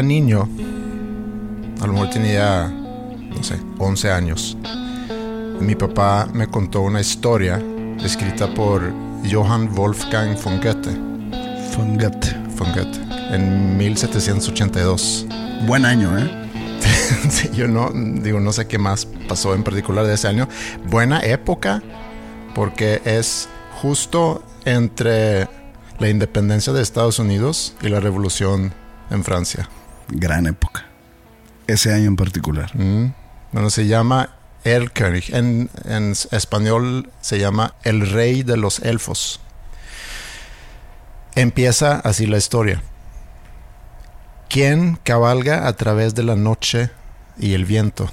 Era niño, a lo mejor tenía, no sé, 11 años, mi papá me contó una historia escrita por Johann Wolfgang von Goethe. Von Goethe. Von Goethe, en 1782. Buen año, ¿eh? Yo no, digo, no sé qué más pasó en particular de ese año. Buena época, porque es justo entre la independencia de Estados Unidos y la revolución en Francia. Gran época. Ese año en particular. Mm. Bueno, se llama Erlkönig. En, en español se llama El Rey de los Elfos. Empieza así la historia. ¿Quién cabalga a través de la noche y el viento?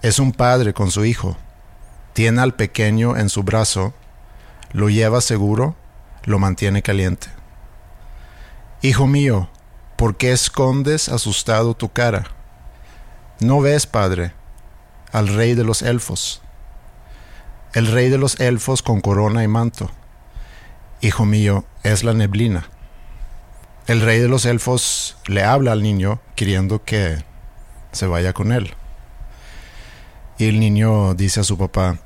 Es un padre con su hijo. Tiene al pequeño en su brazo, lo lleva seguro, lo mantiene caliente. Hijo mío, ¿por qué escondes asustado tu cara? ¿No ves, padre, al rey de los elfos? El rey de los elfos con corona y manto. Hijo mío, es la neblina. El rey de los elfos le habla al niño queriendo que se vaya con él. Y el niño dice a su papá,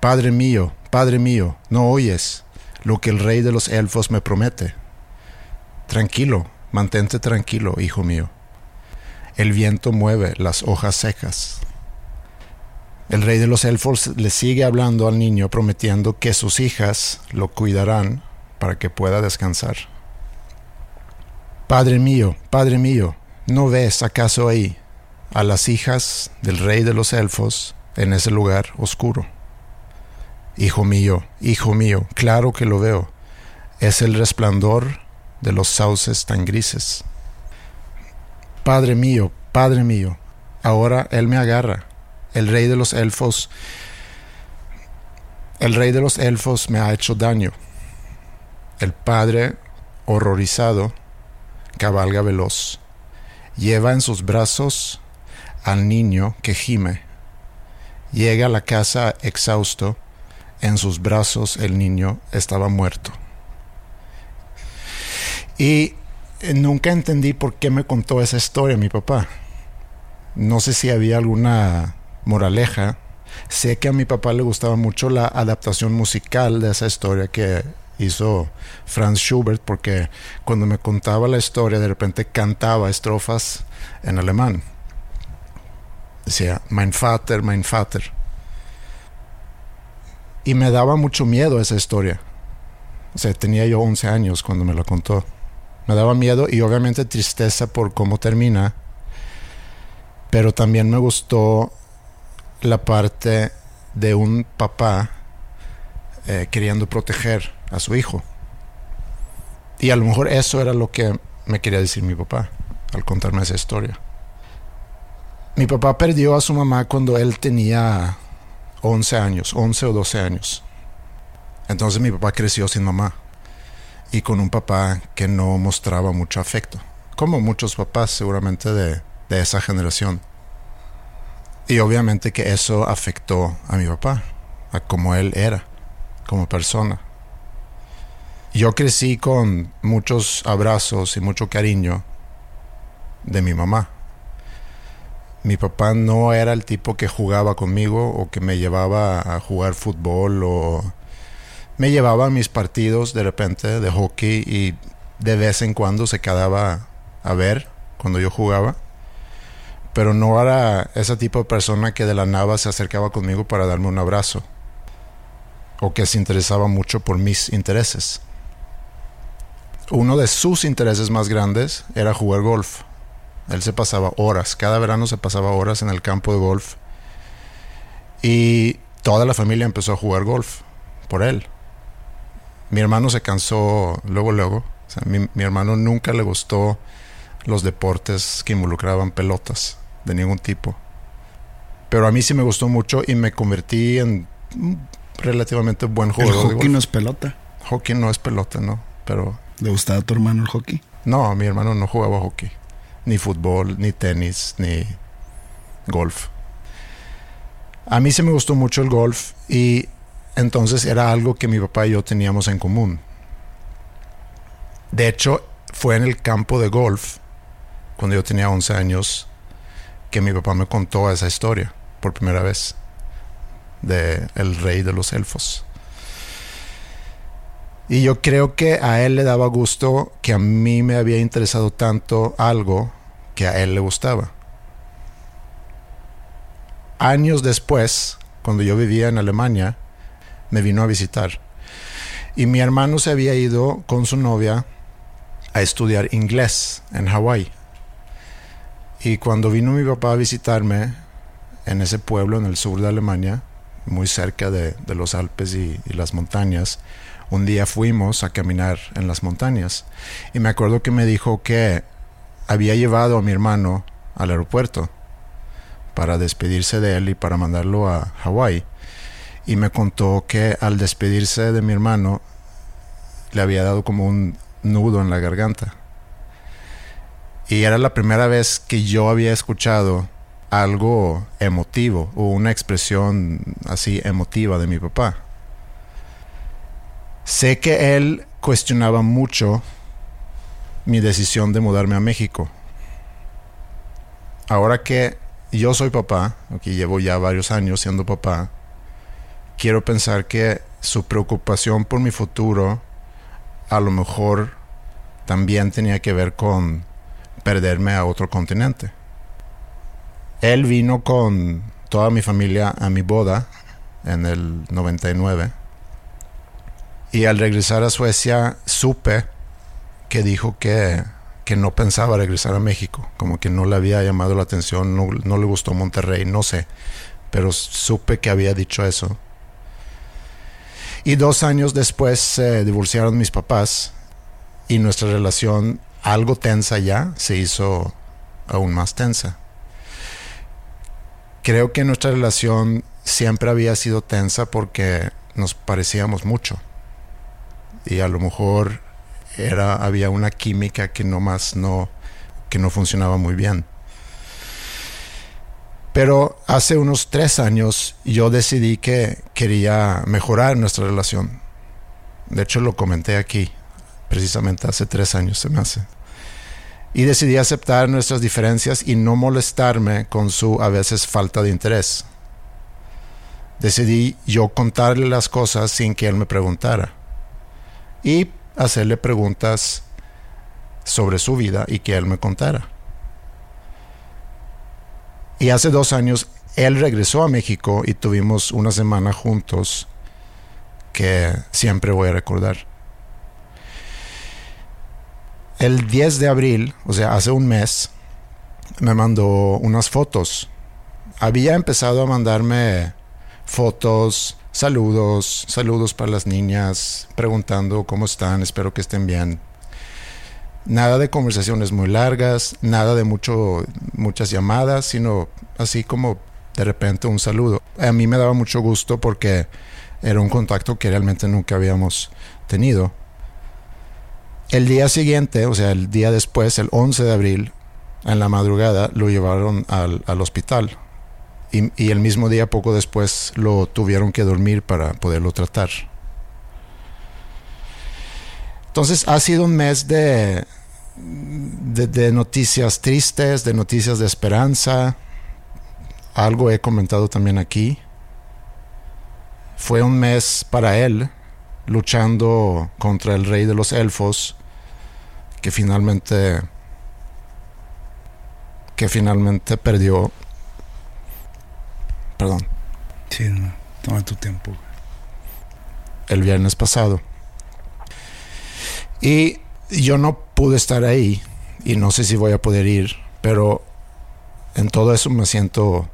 Padre mío, Padre mío, ¿no oyes lo que el rey de los elfos me promete? Tranquilo, mantente tranquilo, hijo mío. El viento mueve las hojas secas. El rey de los elfos le sigue hablando al niño prometiendo que sus hijas lo cuidarán para que pueda descansar. Padre mío, Padre mío, ¿no ves acaso ahí a las hijas del rey de los elfos en ese lugar oscuro? Hijo mío, hijo mío, claro que lo veo. Es el resplandor de los sauces tan grises. Padre mío, Padre mío, ahora Él me agarra. El rey de los elfos, el rey de los elfos me ha hecho daño. El padre, horrorizado, cabalga veloz. Lleva en sus brazos al niño que gime. Llega a la casa exhausto. En sus brazos el niño estaba muerto. Y nunca entendí por qué me contó esa historia mi papá. No sé si había alguna moraleja. Sé que a mi papá le gustaba mucho la adaptación musical de esa historia que hizo Franz Schubert porque cuando me contaba la historia de repente cantaba estrofas en alemán. Decía, mein Vater, mein Vater. Y me daba mucho miedo esa historia. O sea, tenía yo 11 años cuando me la contó. Me daba miedo y obviamente tristeza por cómo termina. Pero también me gustó la parte de un papá eh, queriendo proteger a su hijo. Y a lo mejor eso era lo que me quería decir mi papá al contarme esa historia. Mi papá perdió a su mamá cuando él tenía 11 años, 11 o 12 años. Entonces mi papá creció sin mamá y con un papá que no mostraba mucho afecto, como muchos papás seguramente de, de esa generación. Y obviamente que eso afectó a mi papá, a cómo él era como persona. Yo crecí con muchos abrazos y mucho cariño de mi mamá. Mi papá no era el tipo que jugaba conmigo o que me llevaba a jugar fútbol o me llevaba a mis partidos de repente de hockey y de vez en cuando se quedaba a ver cuando yo jugaba. Pero no era ese tipo de persona que de la nada se acercaba conmigo para darme un abrazo o que se interesaba mucho por mis intereses uno de sus intereses más grandes era jugar golf. Él se pasaba horas, cada verano se pasaba horas en el campo de golf. Y toda la familia empezó a jugar golf por él. Mi hermano se cansó luego, luego. mi, mi hermano nunca le gustó los deportes que involucraban pelotas de ningún tipo. Pero a mí sí me gustó mucho y me convertí en relativamente buen jugador. El hockey no es pelota. Hockey no es pelota, no. Pero ¿Le gustaba a tu hermano el hockey? No, mi hermano no jugaba hockey. Ni fútbol, ni tenis, ni golf. A mí sí me gustó mucho el golf y entonces era algo que mi papá y yo teníamos en común. De hecho, fue en el campo de golf, cuando yo tenía 11 años, que mi papá me contó esa historia por primera vez de el rey de los elfos. Y yo creo que a él le daba gusto que a mí me había interesado tanto algo que a él le gustaba. Años después, cuando yo vivía en Alemania, me vino a visitar. Y mi hermano se había ido con su novia a estudiar inglés en Hawái. Y cuando vino mi papá a visitarme en ese pueblo en el sur de Alemania, muy cerca de, los Alpes y las montañas, un día fuimos a caminar en las montañas y me acuerdo que me dijo que había llevado a mi hermano al aeropuerto para despedirse de él y para mandarlo a Hawái. Y me contó que al despedirse de mi hermano le había dado como un nudo en la garganta. Y era la primera vez que yo había escuchado algo emotivo o una expresión así emotiva de mi papá. Sé que él cuestionaba mucho mi decisión de mudarme a México. Ahora que yo soy papá, que llevo ya varios años siendo papá, quiero pensar que su preocupación por mi futuro a lo mejor también tenía que ver con perderme a otro continente. Él vino con toda mi familia a mi boda en el 99 y al regresar a Suecia supe que dijo que, que, no pensaba regresar a México, como que no le había llamado la atención, no, no le gustó Monterrey, no sé, pero supe que había dicho eso. Y dos años después se divorciaron mis papás y nuestra relación, algo tensa ya, se hizo aún más tensa. Creo que nuestra relación siempre había sido tensa porque nos parecíamos mucho y a lo mejor era había una química que no más no que no funcionaba muy bien pero hace unos tres años yo decidí que quería mejorar nuestra relación. De hecho lo comenté aquí precisamente hace tres años se me hace. Y decidí aceptar nuestras diferencias y no molestarme con su a veces falta de interés. Decidí yo contarle las cosas sin que él me preguntara y hacerle preguntas sobre su vida y que él me contara. Y hace dos años él regresó a México y tuvimos una semana juntos que siempre voy a recordar. El 10 de abril, o sea, hace un mes, me mandó unas fotos. Había empezado a mandarme fotos saludos, saludos para las niñas, preguntando cómo están, espero que estén bien. Nada de conversaciones muy largas, nada de mucho, muchas llamadas, sino así como de repente un saludo. A mí me daba mucho gusto porque era un contacto que realmente nunca habíamos tenido. El día siguiente, o sea, el día después, el 11 de abril, en la madrugada, lo llevaron al, al hospital. Y, y el mismo día, poco después, lo tuvieron que dormir para poderlo tratar. Entonces ha sido un mes de, de, de noticias tristes, de noticias de esperanza. Algo he comentado también aquí. Fue un mes para él luchando contra el rey de los elfos que finalmente que finalmente perdió perdón Sí, no, toma tu tiempo. el viernes pasado. Y yo no pude estar ahí y no sé si voy a poder ir, pero en todo eso me siento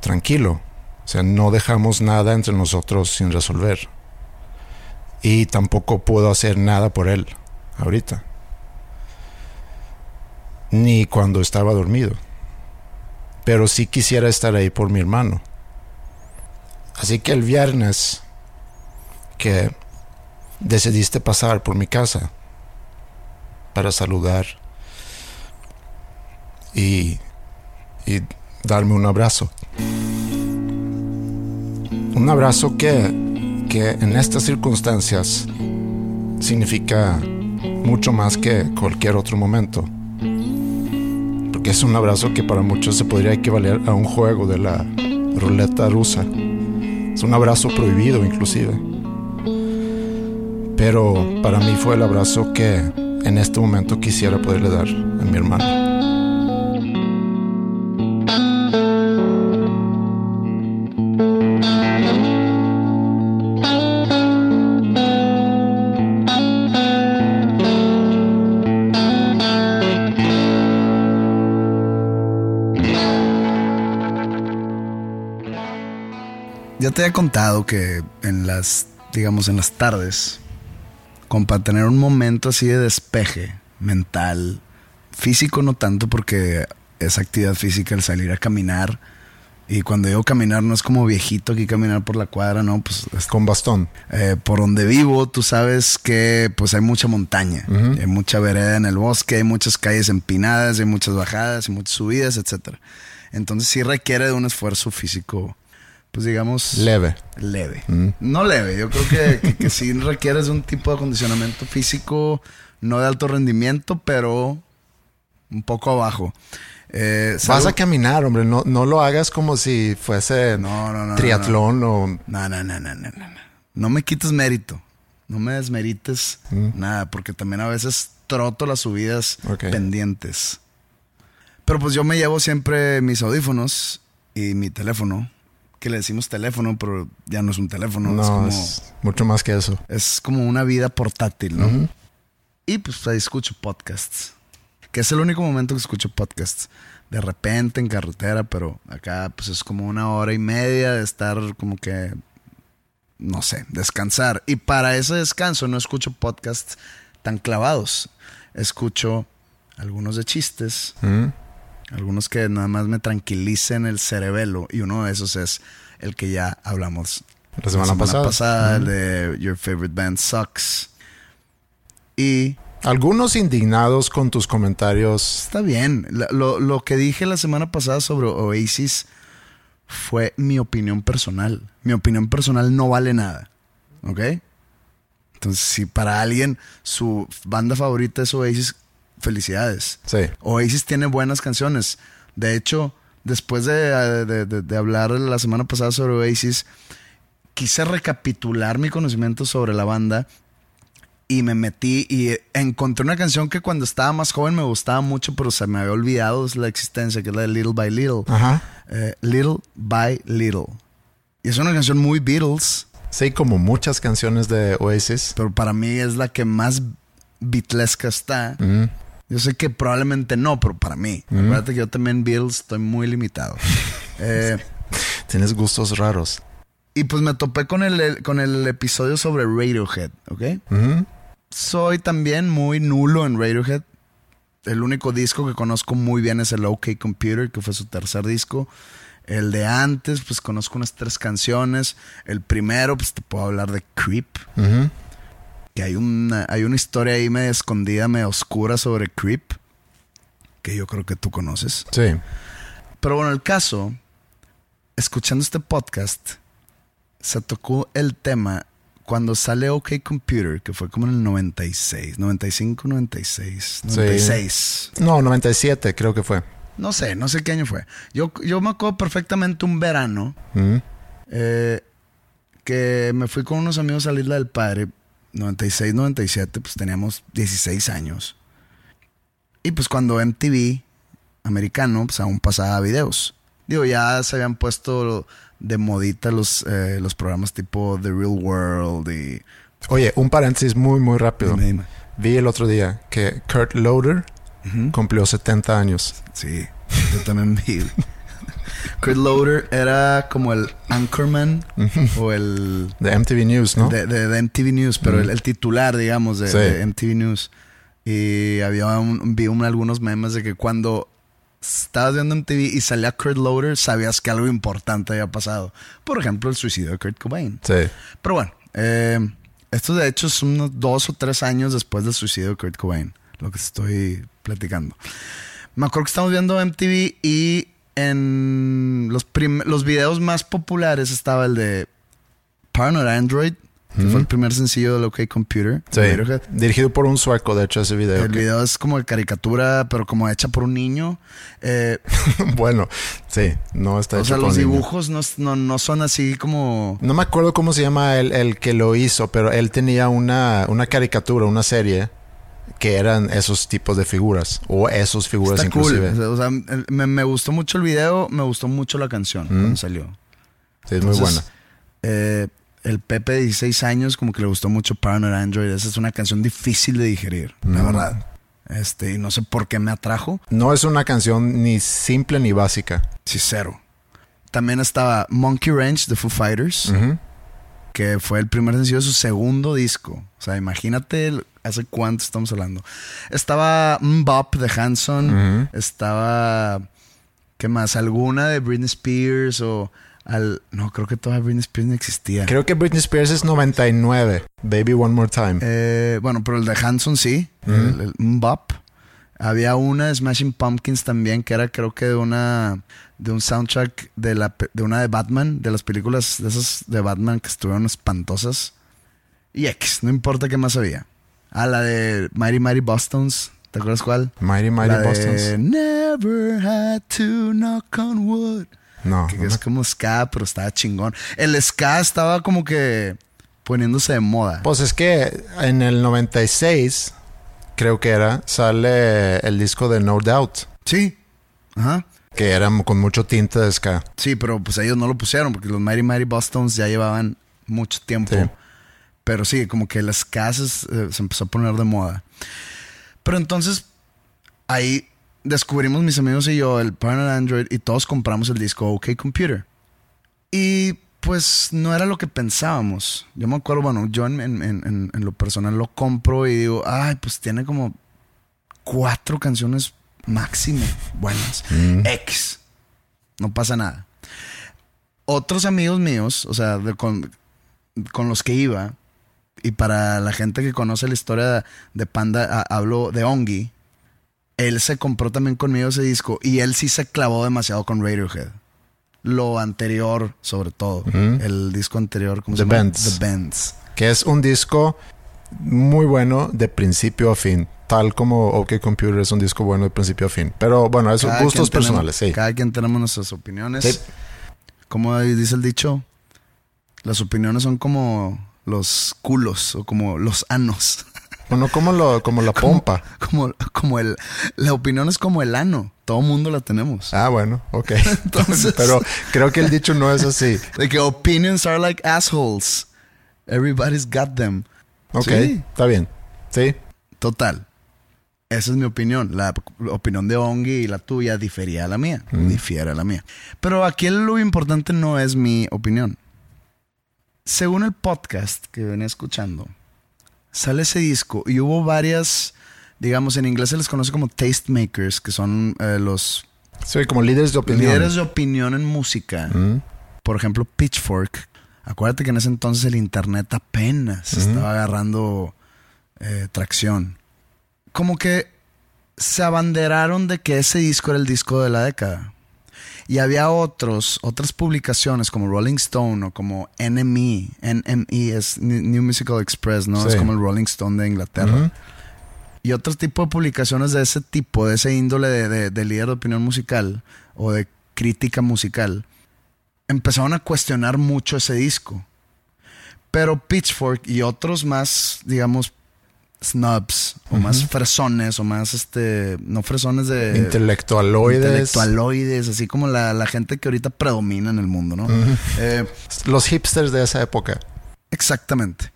tranquilo. O sea, no dejamos nada entre nosotros sin resolver. Y tampoco puedo hacer nada por él ahorita. Ni cuando estaba dormido. Pero sí quisiera estar ahí por mi hermano. Así que el viernes que decidiste pasar por mi casa para saludar y, y darme un abrazo. Un abrazo que, que en estas circunstancias significa mucho más que cualquier otro momento. Porque es un abrazo que para muchos se podría equivaler a un juego de la ruleta rusa. Es un abrazo prohibido inclusive. Pero para mí fue el abrazo que en este momento quisiera poderle dar a mi hermano. Ya te he contado que en las, digamos, en las tardes, como para tener un momento así de despeje mental, físico no tanto porque es actividad física el salir a caminar. Y cuando digo caminar no es como viejito aquí caminar por la cuadra, no, pues es Con bastón. eh, por donde vivo, tú sabes que pues hay mucha montaña, hay mucha vereda en el bosque, hay muchas calles empinadas, hay muchas bajadas, hay muchas subidas, etcétera. Entonces sí requiere de un esfuerzo físico, pues digamos Leve. leve. No leve, yo creo que, que, que sí requieres un tipo de acondicionamiento físico, no de alto rendimiento, pero un poco abajo. Eh, Vas a caminar, hombre. No, no lo hagas como si fuese No, no, no, triatlón o... No, no, no, no, no, no. No No me quites mérito. No me desmerites nada, porque también a veces troto las subidas pendientes. Pero pues yo me llevo siempre mis audífonos y mi teléfono, que le decimos teléfono, pero ya no es un teléfono, No, es como, es mucho más que eso. es como una vida portátil, ¿no? Y pues ahí escucho podcasts, que es el único momento que escucho podcasts. De repente en carretera, pero acá pues es como una hora y media de estar como que, no sé, descansar. Y para ese descanso no escucho podcasts tan clavados. Escucho algunos de chistes. Algunos que nada más me tranquilicen el cerebelo. Y uno de esos es el que ya hablamos La semana, pasada. el de Your Favorite Band Sucks. Y Algunos indignados con tus comentarios. está bien. La- Lo, lo que dije la semana pasada sobre Oasis fue mi opinión personal. Mi opinión personal no vale nada. ¿Ok? Entonces, si para alguien su banda favorita es Oasis, felicidades. Sí. Oasis tiene buenas canciones. De hecho, después de, de- de- de hablar la semana pasada sobre Oasis, quise recapitular mi conocimiento sobre la banda y me metí y encontré una canción que cuando estaba más joven me gustaba mucho, pero se me había olvidado es la existencia, que es la de Little by Little. Ajá. Eh, little by Little. Y es una canción muy Beatles, Sí, como muchas canciones de Oasis. pero para mí es la que más beatlesca está. Mm. Yo sé que probablemente no, pero para mí. Acuérdate que yo también Beatles estoy muy limitado. Eh, Tienes gustos raros. y pues me topé con el, con el episodio sobre Radiohead, ¿ok? Soy también muy nulo en Radiohead. El único disco que conozco muy bien es el OK Computer, que fue su tercer disco. El de antes, pues conozco unas tres canciones. El primero, pues te puedo hablar de Creep. Ujú. Que hay una, hay una historia ahí medio escondida, medio oscura sobre Creep, que yo creo que tú conoces. Sí. Pero bueno, el caso, escuchando este podcast, se tocó el tema cuando sale OK Computer, que fue como en el 96, 95, 96, 96. No, 97 creo que fue. No sé, no sé qué año fue. Yo, yo me acuerdo perfectamente un verano Mm. eh, que me fui con unos amigos a la Isla del Padre, 96, 97, pues teníamos 16 años. Y pues cuando MTV americano, pues aún pasaba videos. Digo, ya se habían puesto de modita los, eh, los programas tipo The Real World y... Oye, un paréntesis muy, muy rápido. Dime, dime. Vi el otro día que Kurt Loder cumplió 70 años. Sí, yo también vi. Kurt Loder era como el Anchorman o el... De MTV News, ¿no? De, de- de MTV News, pero el, el titular, digamos, de, Sí. de MTV News. Y había un, vi un- algunos memes de que cuando estabas viendo MTV y salía Kurt Loder, sabías que algo importante había pasado. Por ejemplo, el suicidio de Kurt Cobain. Sí. Pero bueno, eh, esto de hecho es unos dos o tres años después del suicidio de Kurt Cobain, lo que estoy platicando. Me acuerdo que estamos viendo MTV y en los, prim- los videos más populares estaba el de Paranoid Android, que fue el primer sencillo del OK Computer. Sí. de. Dirigido por un sueco, de hecho, ese video. El video es como de caricatura, pero como hecha por un niño. Eh, bueno, sí, no está o hecho sea, los dibujos no, no, no son así como... No me acuerdo cómo se llama el, el que lo hizo, pero él tenía una, una caricatura, una serie que eran esos tipos de figuras o esos figuras Está cool. inclusive. O sea, me, me gustó mucho el video, me gustó mucho la canción cuando salió. Sí, es muy buena. eh, el Pepe de 16 años como que le gustó mucho Paranoid Android. Esa es una canción difícil de digerir, la Mm. verdad. Este, y no sé por qué me atrajo. No es una canción ni simple ni básica. Sí, cero. También estaba Monkey Ranch de Foo Fighters, Ujú. Que fue el primer sencillo de su segundo disco. O sea, imagínate el- hace cuánto estamos hablando. Estaba Mbop de Hanson. Estaba. ¿Qué más? ¿Alguna de Britney Spears o al. No, creo que toda Britney Spears no existía. Creo que Britney Spears es 99. Baby One More Time. Eh, bueno, pero el de Hanson sí. El, el Mbop. Había una de Smashing Pumpkins también, que era creo que de una. De un soundtrack de, la, de una de Batman, de las películas de esas de Batman que estuvieron espantosas. Y X, no importa qué más había. Ah, la de Mighty Mighty Bostons. ¿Te acuerdas cuál? Mighty Mighty la de Bostons. Never had to knock on wood. No, Que no es me- como ska, pero estaba chingón. El ska estaba como que poniéndose de moda. Pues es que en el 96, creo que era, sale el disco de No Doubt, Sí. Ajá. que era con mucho tinte de ska. Sí, pero pues ellos no lo pusieron porque los Mighty Mighty Bostons ya llevaban mucho tiempo. Sí. Pero sí, como que las casas eh, se empezó a poner de moda. Pero entonces ahí descubrimos mis amigos y yo el Paranoid Android y todos compramos el disco OK Computer. Y pues no era lo que pensábamos. Yo me acuerdo, bueno, yo en, en- en- en lo personal lo compro y digo, ay, pues tiene como cuatro canciones máximo buenas. X. No pasa nada. Otros amigos míos, o sea, de- con, con los que iba, y para la gente que conoce la historia de Panda, a- hablo de Ongi, él se compró también conmigo ese disco y él sí se clavó demasiado con Radiohead. Lo anterior, sobre todo. El disco anterior, ¿cómo The se llama? The Bends. Que es un disco muy bueno de principio a fin. Tal como OK Computer es un disco bueno de principio a fin. Pero bueno, esos Cada gustos personales, sí. Cada quien tenemos nuestras opiniones. Sí. Como dice el dicho, las opiniones son como los culos o como los anos. Bueno, como, lo, como la Como- pompa. Como, como el. La opinión es como el ano. Todo mundo la tenemos. Ah, bueno, ok. Entonces- Pero creo que el dicho no es así. De que opinions are like assholes. Everybody's got them. Ok, Sí. está bien. Sí. Total. Esa es mi opinión. La opinión de Ongi y la tuya difería a la mía. Difiere a la mía. Pero aquí lo importante no es mi opinión. Según el podcast que venía escuchando, sale ese disco y hubo varias, digamos, en inglés se les conoce como tastemakers, que son eh, los Sí, como líderes de opinión. líderes de opinión en música. Mm. Por ejemplo, Pitchfork. Acuérdate que en ese entonces el internet apenas estaba agarrando eh, Tracción. Como que se abanderaron de que ese disco era el disco de la década. Y había otros, otras publicaciones como Rolling Stone o como NME. NME es New Musical Express, ¿no? Es como el Rolling Stone de Inglaterra. Y otro tipo de publicaciones de ese tipo, de ese índole de, de líder de opinión musical o de crítica musical, empezaron a cuestionar mucho ese disco. Pero Pitchfork y otros más, digamos, snubs o más fresones o más este no fresones de intelectualoides. intelectualoides así como la, gente que ahorita predomina en el mundo no eh, los hipsters de esa época. Exactamente.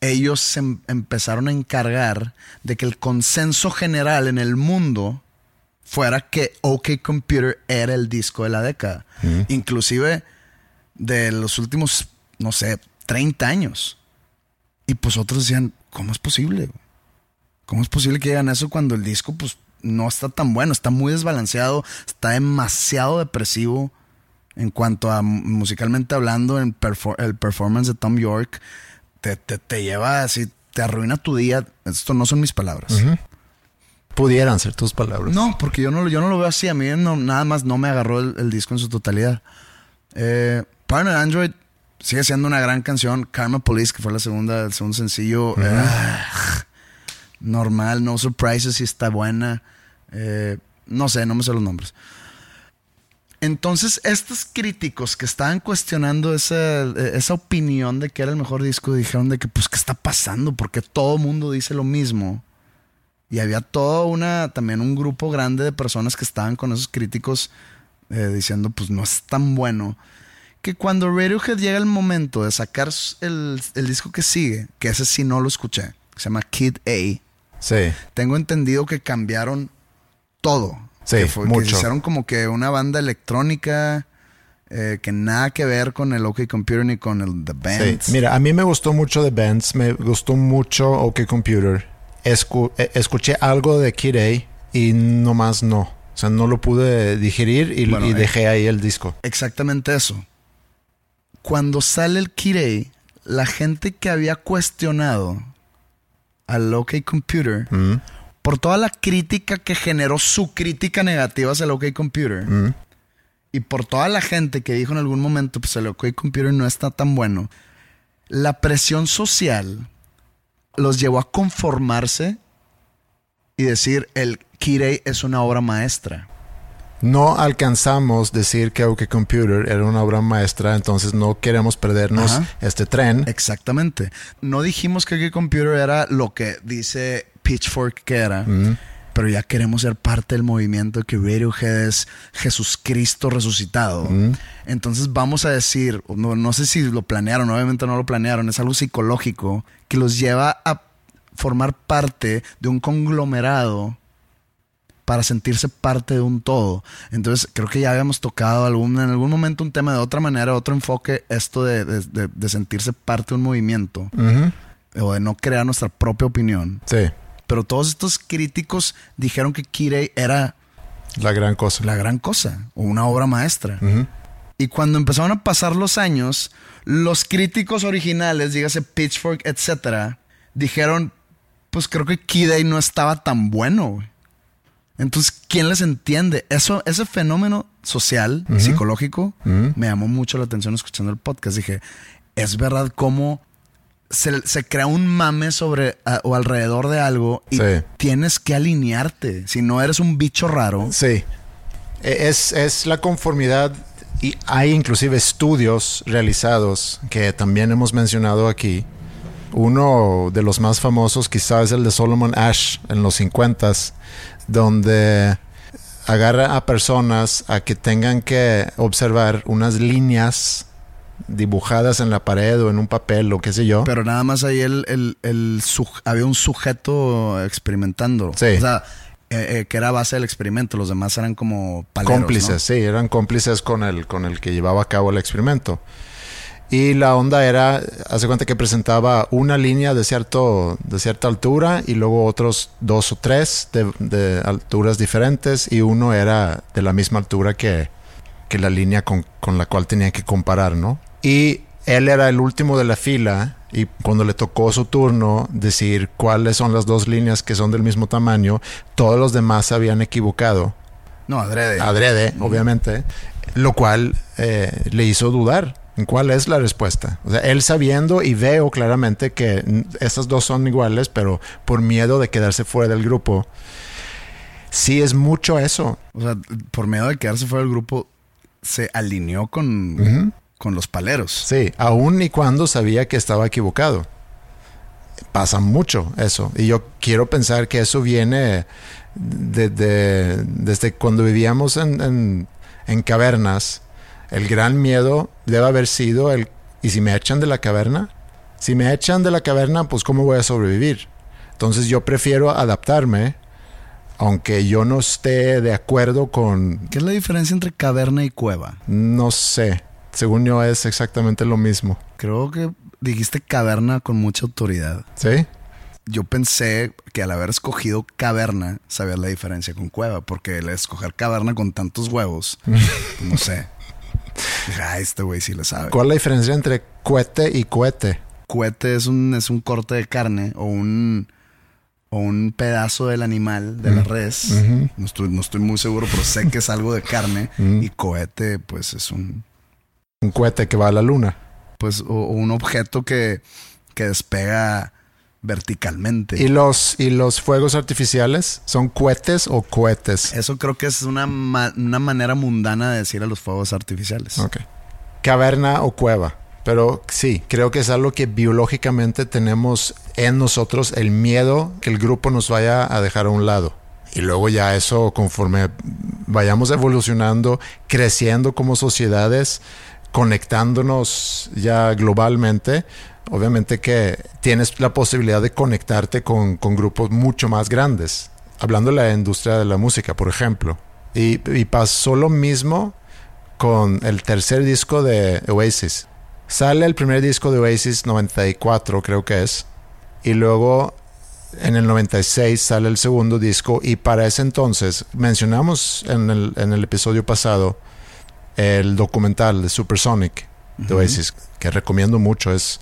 Ellos se em, empezaron a encargar de que el consenso general en el mundo fuera que OK Computer era el disco de la década. Inclusive de los últimos no sé 30 años. Y pues otros decían ¿cómo es posible? ¿Cómo es posible que digan eso cuando el disco pues no está tan bueno? Está muy desbalanceado, está demasiado depresivo en cuanto a musicalmente hablando, en el performance de Tom York te, te, lleva así, te arruina tu día. Esto no son mis palabras. Pudieran ser tus palabras. No, porque yo no, yo no lo veo así. A mí no, nada más no me agarró el, disco en su totalidad. Eh, Partner Android sigue siendo una gran canción. Karma Police, que fue la segunda, el segundo sencillo. normal, No Surprises, si está buena. Eh, no sé, no me sé los nombres. Entonces, estos críticos que estaban cuestionando esa, esa, opinión de que era el mejor disco, dijeron de que, pues, ¿qué está pasando? Porque todo el mundo dice lo mismo. Y había todo una, también un grupo grande de personas que estaban con esos críticos eh, diciendo, pues, no es tan bueno que cuando Radiohead llega el momento de sacar el, disco que sigue, que ese sí no lo escuché, se llama Kid A. Sí. Tengo entendido que cambiaron todo. Sí, que mucho. Que hicieron como que una banda electrónica eh, que nada que ver con el OK Computer ni con el The Bands. Sí. Mira, a mí me gustó mucho The Bands, me gustó mucho OK Computer. Eh, escuché algo de Kid A y nomás no. O sea, no lo pude digerir y, y dejé ahí el disco. Exactamente eso cuando sale el Kirei, la gente que había cuestionado al OK Computer, mm. por toda la crítica que generó su crítica negativa hacia el OK Computer, mm. y por toda la gente que dijo en algún momento, pues el OK Computer no está tan bueno, la presión social los llevó a conformarse y decir el Kirei es una obra maestra no alcanzamos decir que OK Computer era una obra maestra, entonces no queremos perdernos este tren. Exactamente. No dijimos que OK Computer era lo que dice Pitchfork que era. Pero ya queremos ser parte del movimiento que Radiohead es Jesucristo resucitado. Entonces vamos a decir, no, no sé si lo planearon, obviamente no lo planearon, es algo psicológico que los lleva a formar parte de un conglomerado para sentirse parte de un todo. Entonces, creo que ya habíamos tocado algún, en algún momento un tema de otra manera, otro enfoque, esto de, sentirse parte de un movimiento o de no crear nuestra propia opinión. Sí. Pero todos estos críticos dijeron que Kirei era la gran cosa. La gran cosa, o una obra maestra. Y cuando empezaron a pasar los años, los críticos originales, dígase Pitchfork, etcétera, dijeron, pues creo que Kirei no estaba tan bueno. Entonces, ¿quién les entiende? Eso, ese fenómeno social, psicológico, me llamó mucho la atención escuchando el podcast. Dije, es verdad cómo se, crea un mame sobre o alrededor de algo y tienes que alinearte. Si no eres un bicho raro. Sí. E, es, es la conformidad y hay inclusive estudios realizados que también hemos mencionado aquí. Uno de los más famosos quizás es el de Solomon Ash en los 50s, donde agarra a personas a que tengan que observar unas líneas dibujadas en la pared o en un papel o qué sé yo. Pero nada más ahí el, el, había un sujeto experimentando. Sí. O sea, eh, eh, que era base del experimento. Los demás eran como cómplices, sí, eran cómplices con el, con el que llevaba a cabo el experimento. Y la onda era, hace cuenta que presentaba una línea de, cierto, de cierta altura y luego otros dos o tres de, alturas diferentes y uno era de la misma altura que, la línea con, la cual tenía que comparar, ¿no? Y él era el último de la fila Y cuando le tocó su turno decir cuáles son las dos líneas que son del mismo tamaño, todos los demás se habían equivocado. No, adrede. Adrede, obviamente. Lo cual eh, le hizo dudar cuál es la respuesta. O sea, él sabiendo y veo claramente que estas dos son iguales, pero por miedo de quedarse fuera del grupo. Sí, es mucho eso. O sea, por miedo de quedarse fuera del grupo, se alineó con, con los paleros. Sí, aun y cuando sabía que estaba equivocado. Pasa mucho eso. Y yo quiero pensar que eso viene de- de- desde cuando vivíamos en, en- en cavernas. El gran miedo debe haber sido el, ¿y si me echan de la caverna? Si me echan de la caverna, pues ¿cómo voy a sobrevivir? Entonces yo prefiero adaptarme, aunque yo no esté de acuerdo con, ¿Qué es la diferencia entre caverna y cueva? no sé, según yo es exactamente lo mismo. Creo que dijiste caverna con mucha autoridad. ¿Sí? Yo pensé que al haber escogido caverna, sabías la diferencia con cueva, porque el escoger caverna con tantos huevos, pues, no sé. Ah, este güey sí le sabe. ¿Cuál es la diferencia entre cohete y cohete? Cohete es un, es un corte de carne o un, o un pedazo del animal, de la res. no, estoy, no estoy muy seguro, pero sé que es algo de carne. Y cohete, pues es un, Un cohete que va a la luna. pues, o, o un objeto que, que despega verticalmente. ¿Y los, ¿Y los fuegos artificiales son cohetes o cohetes? Eso creo que es una, ma- una manera mundana de decir a los fuegos artificiales. Ok. Caverna o cueva. Pero sí, creo que es algo que biológicamente tenemos en nosotros el miedo que el grupo nos vaya a dejar a un lado. Y luego ya eso, conforme vayamos evolucionando, creciendo como sociedades, conectándonos ya globalmente, obviamente que tienes la posibilidad de conectarte con, con grupos mucho más grandes. Hablando de la industria de la música, por ejemplo. Y, y pasó lo mismo con el tercer disco de Oasis. Sale el primer disco de Oasis, 94 creo que es. Y luego en el 96 sale el segundo disco y para ese entonces mencionamos en el, en el episodio pasado el documental de Supersonic de Oasis, que recomiendo mucho. Es,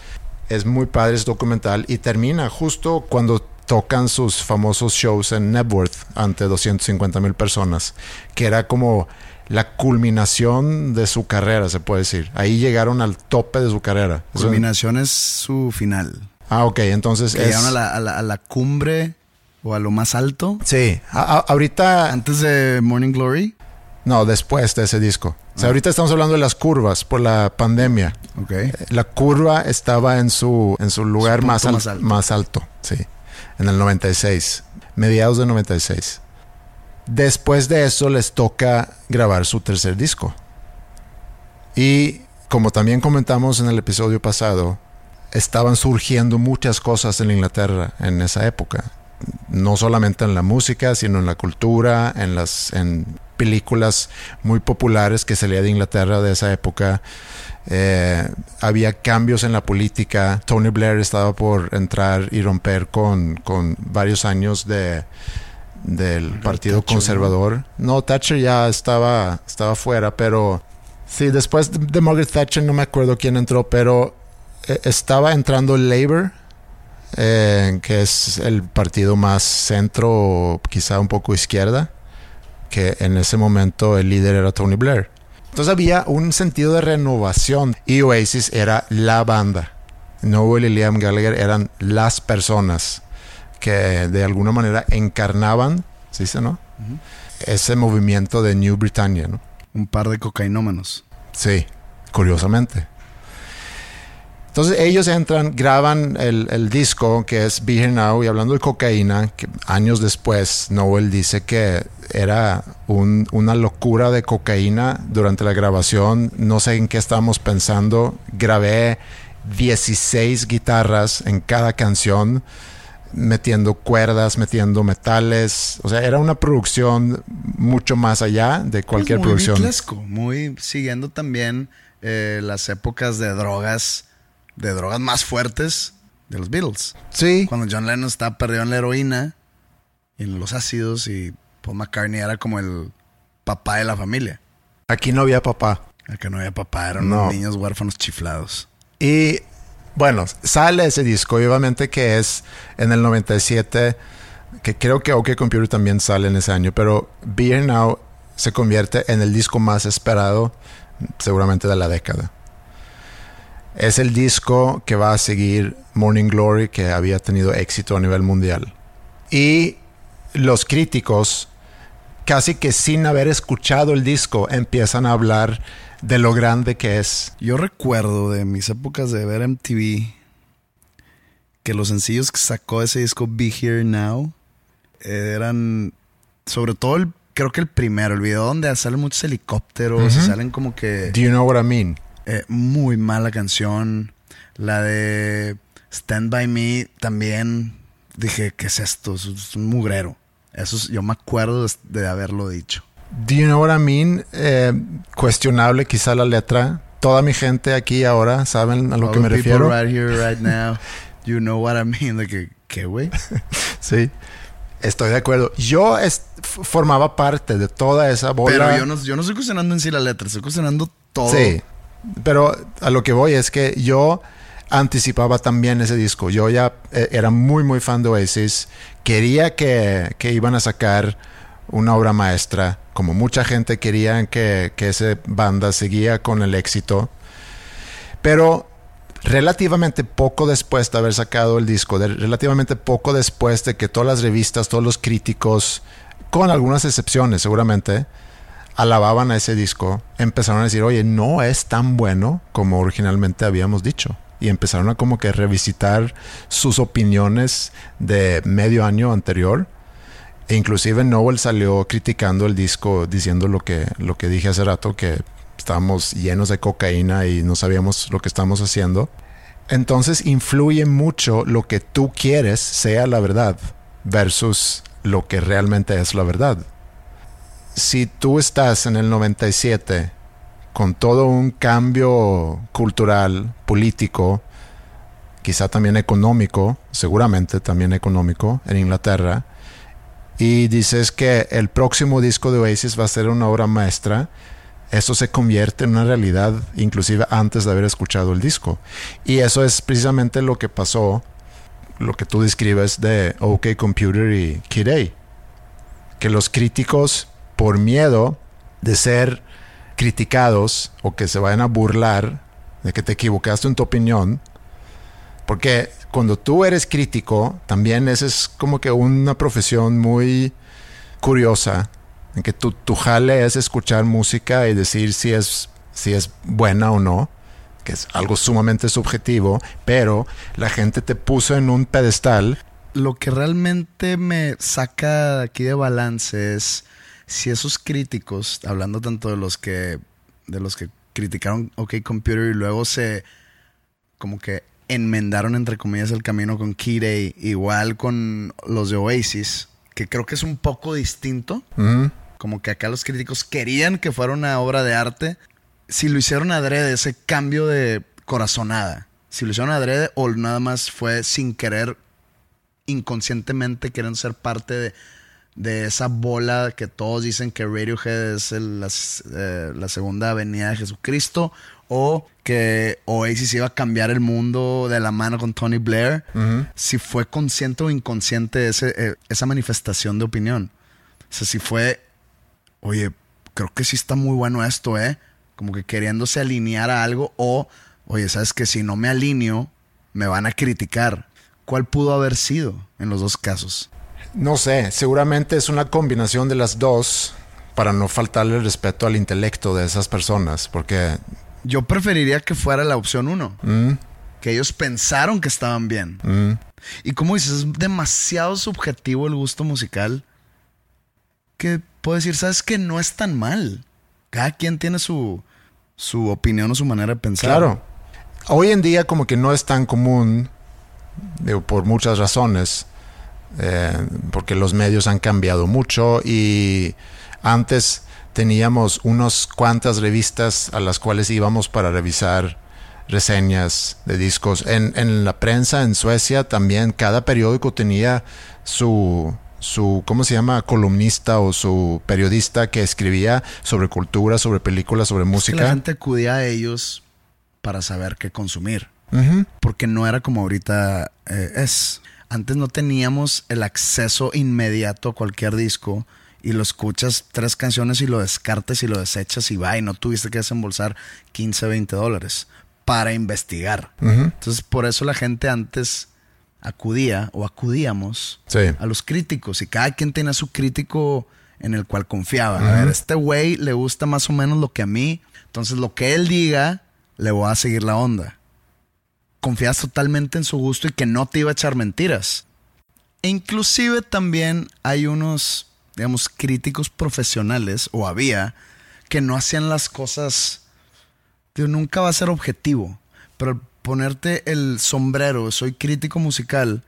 es muy padre ese documental y termina justo cuando tocan sus famosos shows en Nebworth ante 250 mil personas, que era como la culminación de su carrera, se puede decir. Ahí llegaron al tope de su carrera. Es Culminación es su final. Ah, ok, entonces Que es... llegaron a la, a la- a la cumbre o a lo más alto. Sí, a- ahorita... Antes de Morning Glory. No, después de ese disco. Sea, ahorita estamos hablando de las curvas por la pandemia. La curva estaba en su, en su lugar Su más, punto al- más alto. más alto, sí, en el 96, mediados del 96. Después de eso les toca grabar su tercer disco. Y como también comentamos en el episodio pasado, estaban surgiendo muchas cosas en Inglaterra en esa época. No solamente en la música, sino en la cultura, en las en películas muy populares que salía de Inglaterra de esa época. Eh, había cambios en la política. Tony Blair estaba por entrar y romper con, con varios años de, del Partido Thatcher, Conservador. ¿no? Thatcher ya estaba, estaba fuera, pero sí, después de, Margaret Thatcher no me acuerdo quién entró, pero eh, estaba entrando el Labour, eh, que es el partido más centro, o quizá un poco izquierda, que en ese momento el líder era Tony Blair. Entonces había un sentido de renovación y Oasis era la banda. Noel y Liam Gallagher eran las personas que de alguna manera encarnaban, ¿sí dice, no? Ese movimiento de New Britannia, ¿no? Un par de cocainómanos. Sí, curiosamente. Entonces ellos entran, graban el, el disco que es Be Here Now y hablando de cocaína, que años después Noel dice que era un- una locura de cocaína durante la grabación, no sé en qué estábamos pensando, grabé 16 guitarras en cada canción, metiendo cuerdas, metiendo metales, o sea, era una producción mucho más allá de cualquier muy producción. Muy siguiendo también eh, las épocas de drogas, de drogas más fuertes de los Beatles. Sí, Cuando John Lennon estaba perdido en la heroína, y en los ácidos, y Paul McCartney era como el papá de la familia. aquí no había papá. Que no había papá, eran No. unos niños huérfanos chiflados. Y Bueno, sale ese disco, y obviamente que es en el 97, que creo que OK Computer también sale en ese año, pero Be Here Now se convierte en el disco más esperado seguramente de la década. Es el disco que va a seguir Morning Glory, que había tenido éxito a nivel mundial. Y los críticos, casi que sin haber escuchado el disco, empiezan a hablar de lo grande que es. Yo recuerdo de mis épocas de ver MTV que los sencillos que sacó ese disco Be Here Now eran sobre todo el creo que el primero, el video donde salen muchos helicópteros y salen como que Do you know what I mean? Eh, muy mala canción. La de Stand By Me también dije, ¿qué es esto? Es, un mugrero. Eso es- yo me acuerdo de, haberlo dicho. Do you know what I mean? Eh, cuestionable quizá la letra. Toda mi gente aquí ahora saben a lo All que me refiero. right here, right now. You know what I mean. Que, ¿qué, güey? Sí, estoy de acuerdo. Yo formaba parte de toda esa bola. Pero yo no, yo no estoy cuestionando en sí la letra, estoy cuestionando todo. Sí, pero a lo que voy es que yo anticipaba también ese disco. Yo ya eh, era muy, muy fan de Oasis. Quería que, que iban a sacar una obra maestra. Como mucha gente quería que, que esa banda seguía con el éxito. Pero relativamente poco después de haber sacado el disco, relativamente poco después de que todas las revistas, todos los críticos, con algunas excepciones seguramente, alababan a ese disco, empezaron a decir, oye, no es tan bueno como originalmente habíamos dicho. Y empezaron a como que revisitar sus opiniones de medio año anterior. E inclusive Noel salió criticando el disco, diciendo lo que, lo que dije hace rato, que estábamos llenos de cocaína y no sabíamos lo que estamos haciendo. Entonces influye mucho lo que tú quieres sea la verdad versus lo que realmente es la verdad si tú estás en el 97 con todo un cambio cultural, político, quizá también económico, seguramente también económico en Inglaterra, y dices que el próximo disco de Oasis va a ser una obra maestra, eso se convierte en una realidad inclusive antes de haber escuchado el disco. Y eso es precisamente lo que pasó, lo que tú describes de OK Computer y Kid A. Que los críticos por miedo de ser criticados o que se vayan a burlar de que te equivocaste en tu opinión, porque cuando tú eres crítico, también esa es como que una profesión muy curiosa, en que tu, tu jale es escuchar música y decir si es, si es buena o no, que es algo sumamente subjetivo, pero la gente te puso en un pedestal. Lo que realmente me saca aquí de balance es si esos críticos, hablando tanto de los que de los que criticaron OK Computer y luego se como que enmendaron entre comillas el camino con A, igual con los de Oasis, que creo que es un poco distinto. Como que acá los críticos querían que fuera una obra de arte. Si lo hicieron adrede, ese cambio de corazonada. Si lo hicieron adrede o nada más fue sin querer, inconscientemente quieren ser parte de, de esa bola que todos dicen que Radiohead es el- las- eh, la segunda venida de Jesucristo o que Oasis iba a cambiar el mundo de la mano con Tony Blair. Si fue consciente o inconsciente ese, eh, esa manifestación de opinión. O sea, si fue oye, creo que sí está muy bueno esto, ¿eh? Como que queriéndose alinear a algo o, oye, sabes que si no me alineo, me van a criticar. ¿Cuál pudo haber sido en los dos casos? No sé, seguramente es una combinación de las dos para no faltarle el respeto al intelecto de esas personas, porque Yo preferiría que fuera la opción uno. mm, Que ellos pensaron que estaban bien. mm, Y como dices, es demasiado subjetivo el gusto musical que puedo decir, sabes que no es tan mal. Cada quien tiene su, su opinión o su manera de pensar. claro, hoy en día como que no es tan común, digo, por muchas razones, eh, porque los medios han cambiado mucho y antes teníamos unas cuantas revistas a las cuales íbamos para revisar reseñas de discos. En, en la prensa en Suecia también cada periódico tenía su, su, ¿cómo se llama? Columnista o su periodista que escribía sobre cultura, sobre películas, sobre Es que música. la gente acudía a ellos para saber qué consumir. porque no era como ahorita eh, es. Antes no teníamos el acceso inmediato a cualquier disco y lo escuchas tres canciones y lo descartes y lo desechas y va y no tuviste que desembolsar 15, 20 dólares para investigar. Entonces por eso la gente antes acudía o acudíamos a los críticos y cada quien tenía su crítico en el cual confiaba. A ver, este güey le gusta más o menos lo que a mí, entonces lo que él diga le voy a seguir la onda. Confías totalmente en su gusto y que no te iba a echar mentiras. E inclusive también hay unos, digamos, críticos profesionales, o había, que no hacían las cosas, tío, nunca va a ser objetivo, pero ponerte el sombrero, soy crítico musical,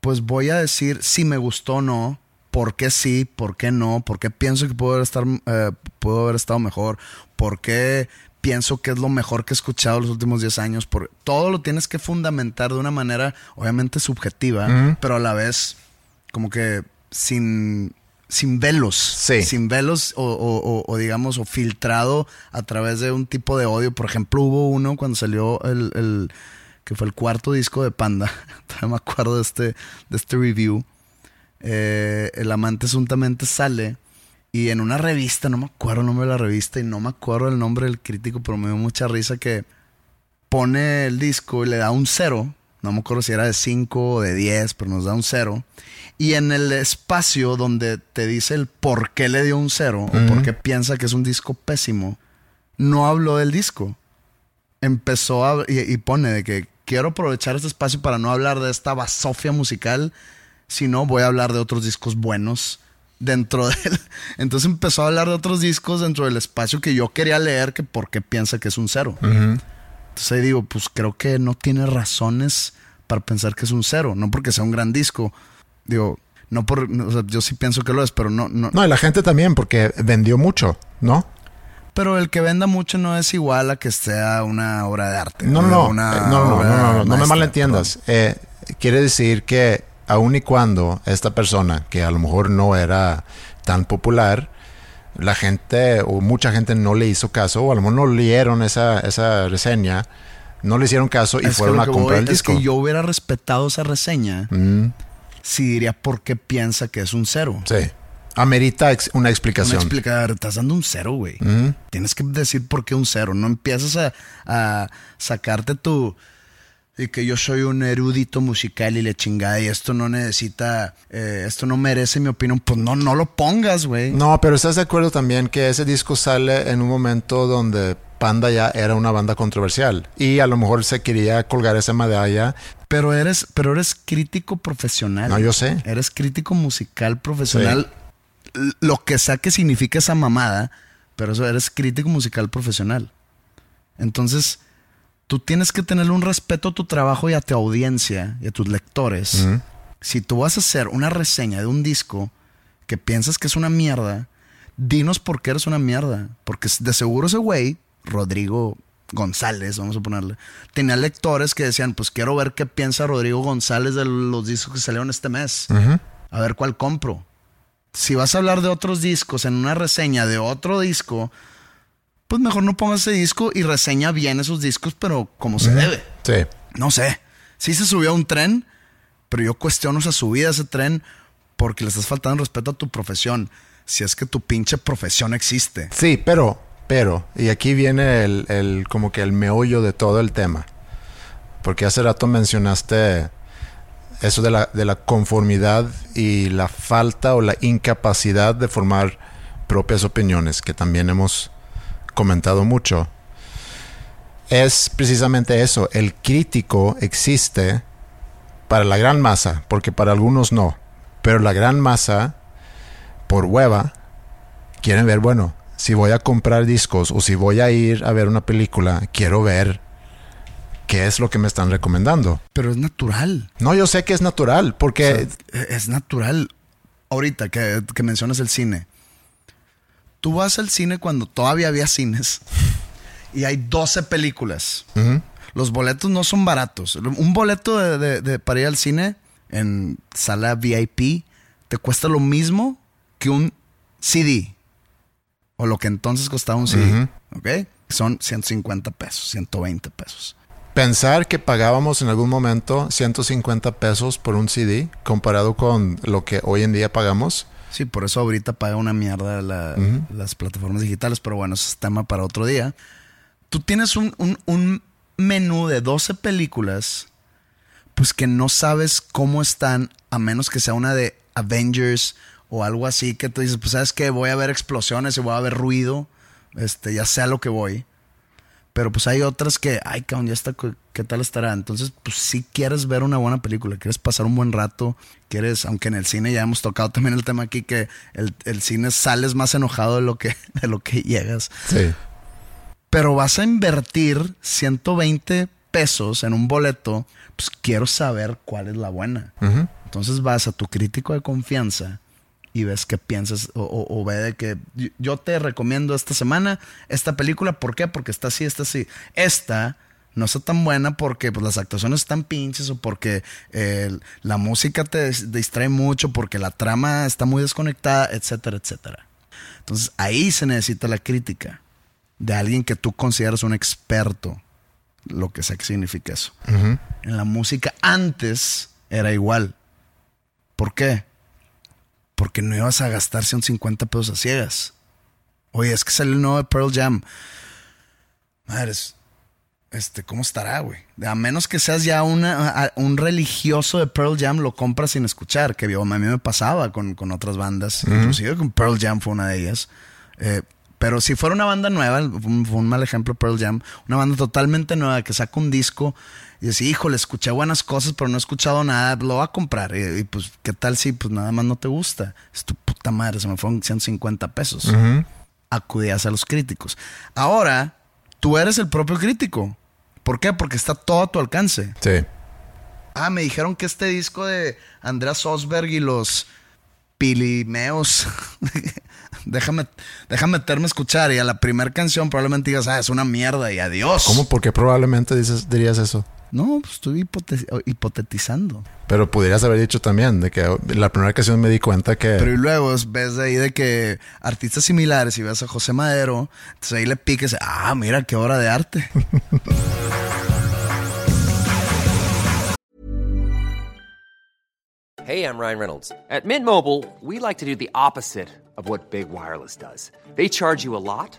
pues voy a decir si me gustó o no, por qué sí, por qué no, por qué pienso que puedo haber, estar, eh, puedo haber estado mejor, por qué pienso que es lo mejor que he escuchado los últimos 10 años. Por, todo lo tienes que fundamentar de una manera, obviamente subjetiva, pero a la vez como que sin, sin velos. Sin velos o, digamos, o filtrado a través de un tipo de odio. Por ejemplo, hubo uno cuando salió el, que fue el cuarto disco de Panda. Todavía me acuerdo de este, de este review. Eh, el amante suntamente sale y en una revista, no me acuerdo el nombre de la revista y no me acuerdo el nombre del crítico, pero me dio mucha risa que pone el disco y le da un cero. No me acuerdo si era de 5 o de 10, pero nos da un cero. Y en el espacio donde te dice el por qué le dio un cero o por qué piensa que es un disco pésimo, no habló del disco. Empezó a, y, y, pone de que quiero aprovechar este espacio para no hablar de esta basofia musical, sino voy a hablar de otros discos buenos dentro de él. Entonces empezó a hablar de otros discos dentro del espacio que yo quería leer, que porque piensa que es un cero. Entonces ahí digo, pues creo que no tiene razones para pensar que es un cero, no porque sea un gran disco. Digo, no por, o sea, yo sí pienso que lo es, pero no, no. No, y la gente también, porque vendió mucho, ¿no? Pero el que venda mucho no es igual a que sea una obra de arte. No, no, no, no, no, no, me malentiendas. Eh, quiere decir que aun y cuando esta persona, que a lo mejor no era tan popular, la gente o mucha gente no le hizo caso, o a lo mejor no leyeron esa, esa reseña, no le hicieron caso y fueron a comprar el disco. Es que yo hubiera respetado esa reseña mm. si diría por qué piensa que es un cero. Sí. Amerita una explicación. Una explicar, estás dando un cero, güey. Mm. Tienes que decir por qué un cero. No empiezas a, a sacarte tu y que yo soy un erudito musical y le chingada y esto no necesita, eh, esto no merece mi opinión, pues no, no lo pongas, güey. No, pero estás de acuerdo también que ese disco sale en un momento donde Panda ya era una banda controversial y a lo mejor se quería colgar esa medalla. Pero eres, pero eres crítico profesional. No, yo sé. Eres crítico musical profesional. Lo que sea que signifique esa mamada, pero eso eres crítico musical profesional. Entonces, tú tienes que tener un respeto a tu trabajo y a tu audiencia y a tus lectores. Si tú vas a hacer una reseña de un disco que piensas que es una mierda, dinos por qué eres una mierda. Porque de seguro ese güey, Rodrigo González, vamos a ponerle, tenía lectores que decían, pues quiero ver qué piensa Rodrigo González de los discos que salieron este mes. A ver cuál compro. Si vas a hablar de otros discos en una reseña de otro disco, pues mejor no pongas ese disco y reseña bien esos discos, pero como se debe. Sí. No sé. Sí se subió a un tren, pero yo cuestiono esa subida a ese tren porque le estás faltando respeto a tu profesión. Si es que tu pinche profesión existe. Sí, pero, pero, y aquí viene el, el como que el meollo de todo el tema. Porque hace rato mencionaste eso de la, de la conformidad y la falta o la incapacidad de formar propias opiniones, que también hemos comentado mucho, es precisamente eso. El crítico existe para la gran masa, porque para algunos no. Pero la gran masa, por hueva, quieren ver, bueno, si voy a comprar discos o si voy a ir a ver una película, quiero ver qué es lo que me están recomendando. Pero es natural. No, yo sé que es natural, porque... es natural. Ahorita que, que mencionas el cine Tú vas al cine cuando todavía había cines y hay 12 películas. Los boletos no son baratos. Un boleto de, para ir al cine en sala VIP te cuesta lo mismo que un CD. O lo que entonces costaba un CD. ¿Ok? Son 150 pesos, 120 pesos. Pensar que pagábamos en algún momento 150 pesos por un CD comparado con lo que hoy en día pagamos. Sí, por eso ahorita paga una mierda las plataformas digitales, pero bueno, eso es tema para otro día. Tú tienes un, un menú de 12 películas, pues que no sabes cómo están, a menos que sea una de Avengers o algo así, que tú dices, pues sabes que voy a ver explosiones y voy a ver ruido, este, ya sea lo que voy. Pero pues hay otras que, ay, cabrón, ya está, ¿qué tal estará? Entonces, pues si quieres ver una buena película, quieres pasar un buen rato, quieres, aunque en el cine ya hemos tocado también el tema aquí, que el, el cine sales más enojado de lo que, de lo que llegas. Sí. Pero vas a invertir 120 pesos en un boleto, pues quiero saber cuál es la buena. Entonces vas a tu crítico de confianza y ves qué piensas o, ve de que yo te recomiendo esta semana esta película. ¿Por qué? Porque está así, está así. Esta no está tan buena porque pues, las actuaciones están pinches o porque la música te distrae mucho, porque la trama está muy desconectada, etcétera, etcétera. Entonces ahí se necesita la crítica de alguien que tú consideras un experto, lo que sea que significa eso. En la música antes era igual. ¿Por qué? Porque no ibas a gastarse un 50 pesos a ciegas. Oye, es que salió el nuevo de Pearl Jam. Madres, este, ¿cómo estará, güey? A menos que seas ya una, un religioso de Pearl Jam, lo compras sin escuchar, que a mí me pasaba con, otras bandas, inclusive con Pearl Jam fue una de ellas. Eh, pero si fuera una banda nueva, fue un, mal ejemplo Pearl Jam, una banda totalmente nueva que saca un disco y dice, híjole, escuché buenas cosas, pero no he escuchado nada, lo voy a comprar. Y, pues, ¿qué tal si pues nada más no te gusta? Es tu puta madre, se me fueron 150 pesos. Acudías a los críticos. Ahora, tú eres el propio crítico. ¿Por qué? Porque está todo a tu alcance. Sí. Ah, me dijeron que este disco de Andreas Osberg y los Pilimeos déjame, déjame meterme a escuchar. Y a la primera canción probablemente digas, ah, es una mierda y adiós. ¿Cómo? Porque probablemente dices, dirías eso. No, pues estoy hipotetizando. Pero pudieras haber dicho también de que la primera canción me di cuenta que. Pero y luego ves de ahí de que artistas similares y ves a José Madero, entonces ahí le piques, ah, mira qué obra de arte. hey, I'm Ryan Reynolds. At Mint Mobile, we like to do the opposite of what Big Wireless does. They charge you a lot,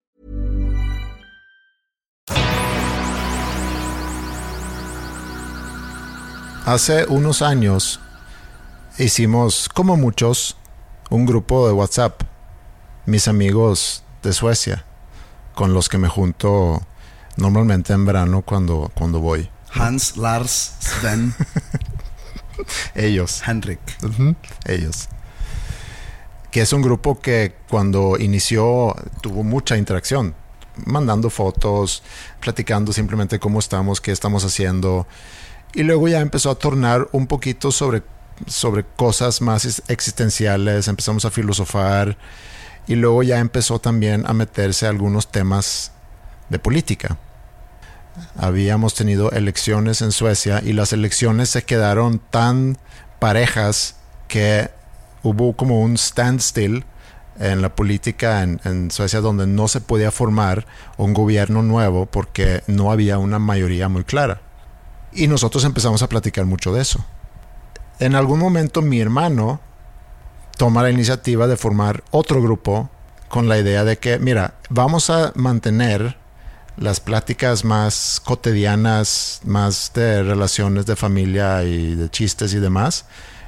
Hace unos años hicimos, como muchos, un grupo de WhatsApp. Mis amigos de Suecia, con los que me junto normalmente en verano cuando, cuando voy. Hans, Lars, Sven. Ellos. Henrik. Ellos. Que es un grupo que cuando inició tuvo mucha interacción. Mandando fotos, platicando simplemente cómo estamos, qué estamos haciendo. Y luego ya empezó a tornar un poquito sobre, sobre cosas más existenciales, empezamos a filosofar y luego ya empezó también a meterse algunos temas de política. Habíamos tenido elecciones en Suecia y las elecciones se quedaron tan parejas que hubo como un standstill en la política en, Suecia donde no se podía formar un gobierno nuevo porque no había una mayoría muy clara. Y nosotros empezamos a platicar mucho de eso. En algún momento mi hermano toma la iniciativa de formar otro grupo con la idea de que, mira, vamos a mantener las pláticas más cotidianas, más de relaciones de familia y de chistes y demás,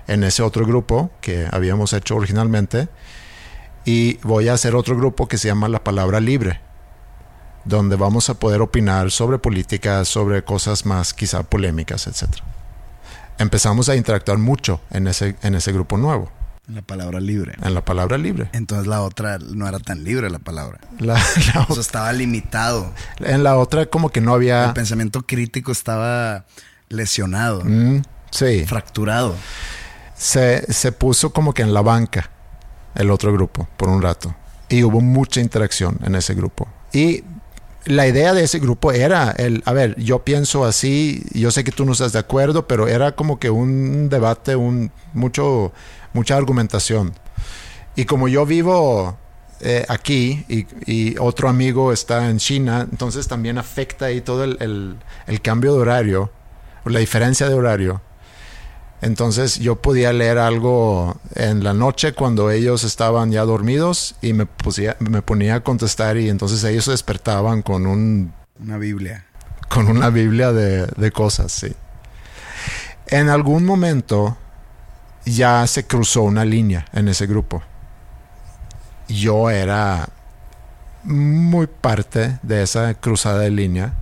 en ese otro grupo que habíamos hecho originalmente y voy a hacer otro grupo que se llama La Palabra Libre, donde vamos a poder opinar sobre política, sobre cosas más quizá polémicas, etc. Empezamos a interactuar mucho en ese, en ese grupo nuevo. La palabra libre. En la palabra libre. Entonces la otra no era tan libre la palabra. La, la o sea, estaba limitado. En la otra como que no había... El pensamiento crítico estaba lesionado. Mm, sí. Fracturado. Se, se puso como que en la banca el otro grupo por un rato. Y hubo mucha interacción en ese grupo. Y la idea de ese grupo era el, a ver, yo pienso así, yo sé que tú no estás de acuerdo, pero era como que un debate, un mucho, mucha argumentación. Y como yo vivo eh, aquí y, otro amigo está en China, entonces también afecta ahí todo el, el, el cambio de horario, la diferencia de horario. Entonces yo podía leer algo en la noche cuando ellos estaban ya dormidos y me, pusía, me ponía a contestar y entonces ellos se despertaban con un... Una Biblia. Con una Biblia de, de cosas, sí. En algún momento ya se cruzó una línea en ese grupo. Yo era muy parte de esa cruzada de línea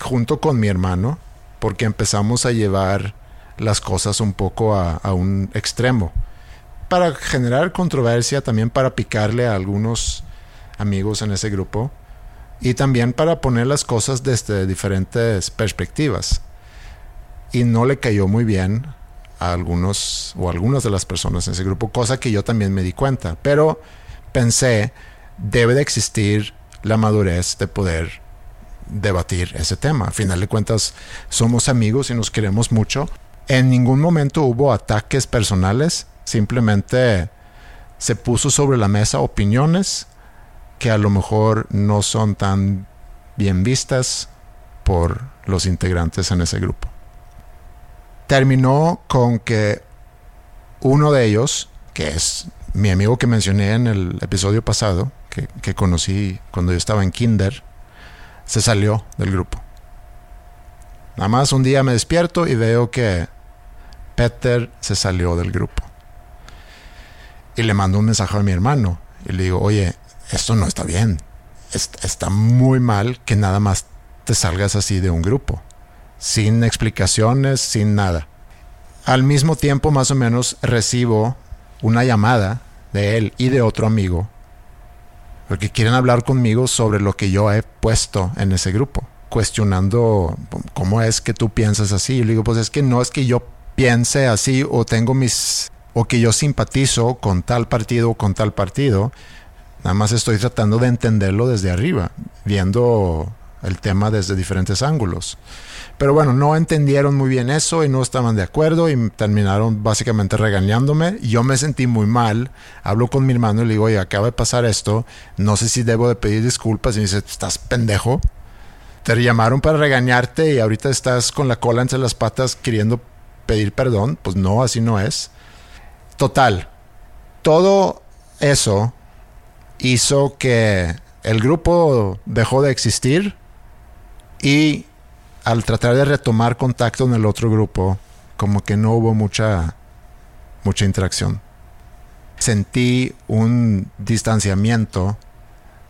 junto con mi hermano porque empezamos a llevar las cosas un poco a, un extremo. Para generar controversia, también para picarle a algunos amigos en ese grupo y también para poner las cosas desde diferentes perspectivas. Y no le cayó muy bien a algunos o algunas de las personas en ese grupo, cosa que yo también me di cuenta. Pero pensé, debe de existir la madurez de poder debatir ese tema. A final de cuentas, somos amigos y nos queremos mucho en ningún momento hubo ataques personales, simplemente se puso sobre la mesa opiniones que a lo mejor no son tan bien vistas por los integrantes en ese grupo. Terminó con que uno de ellos, que es mi amigo que mencioné en el episodio pasado, que, que conocí cuando yo estaba en Kinder, se salió del grupo. Nada más un día me despierto y veo que Peter se salió del grupo. Y le mando un mensaje a mi hermano y le digo, oye, esto no está bien. Está muy mal que nada más te salgas así de un grupo. Sin explicaciones, sin nada. Al mismo tiempo, más o menos, recibo una llamada de él y de otro amigo. Porque quieren hablar conmigo sobre lo que yo he puesto en ese grupo. Cuestionando cómo es que tú piensas así. Y le digo, pues es que no es que yo piense así o tengo mis o que yo simpatizo con tal partido o con tal partido. Nada más estoy tratando de entenderlo desde arriba, viendo el tema desde diferentes ángulos. Pero bueno, no entendieron muy bien eso y no estaban de acuerdo y terminaron básicamente regañándome. Yo me sentí muy mal. Hablo con mi hermano y le digo, oye, acaba de pasar esto. No sé si debo de pedir disculpas. Y me dice, estás pendejo. Te llamaron para regañarte y ahorita estás con la cola entre las patas queriendo pedir perdón, pues no, así no es. Total, todo eso hizo que el grupo dejó de existir y al tratar de retomar contacto en el otro grupo, como que no hubo mucha mucha interacción. Sentí un distanciamiento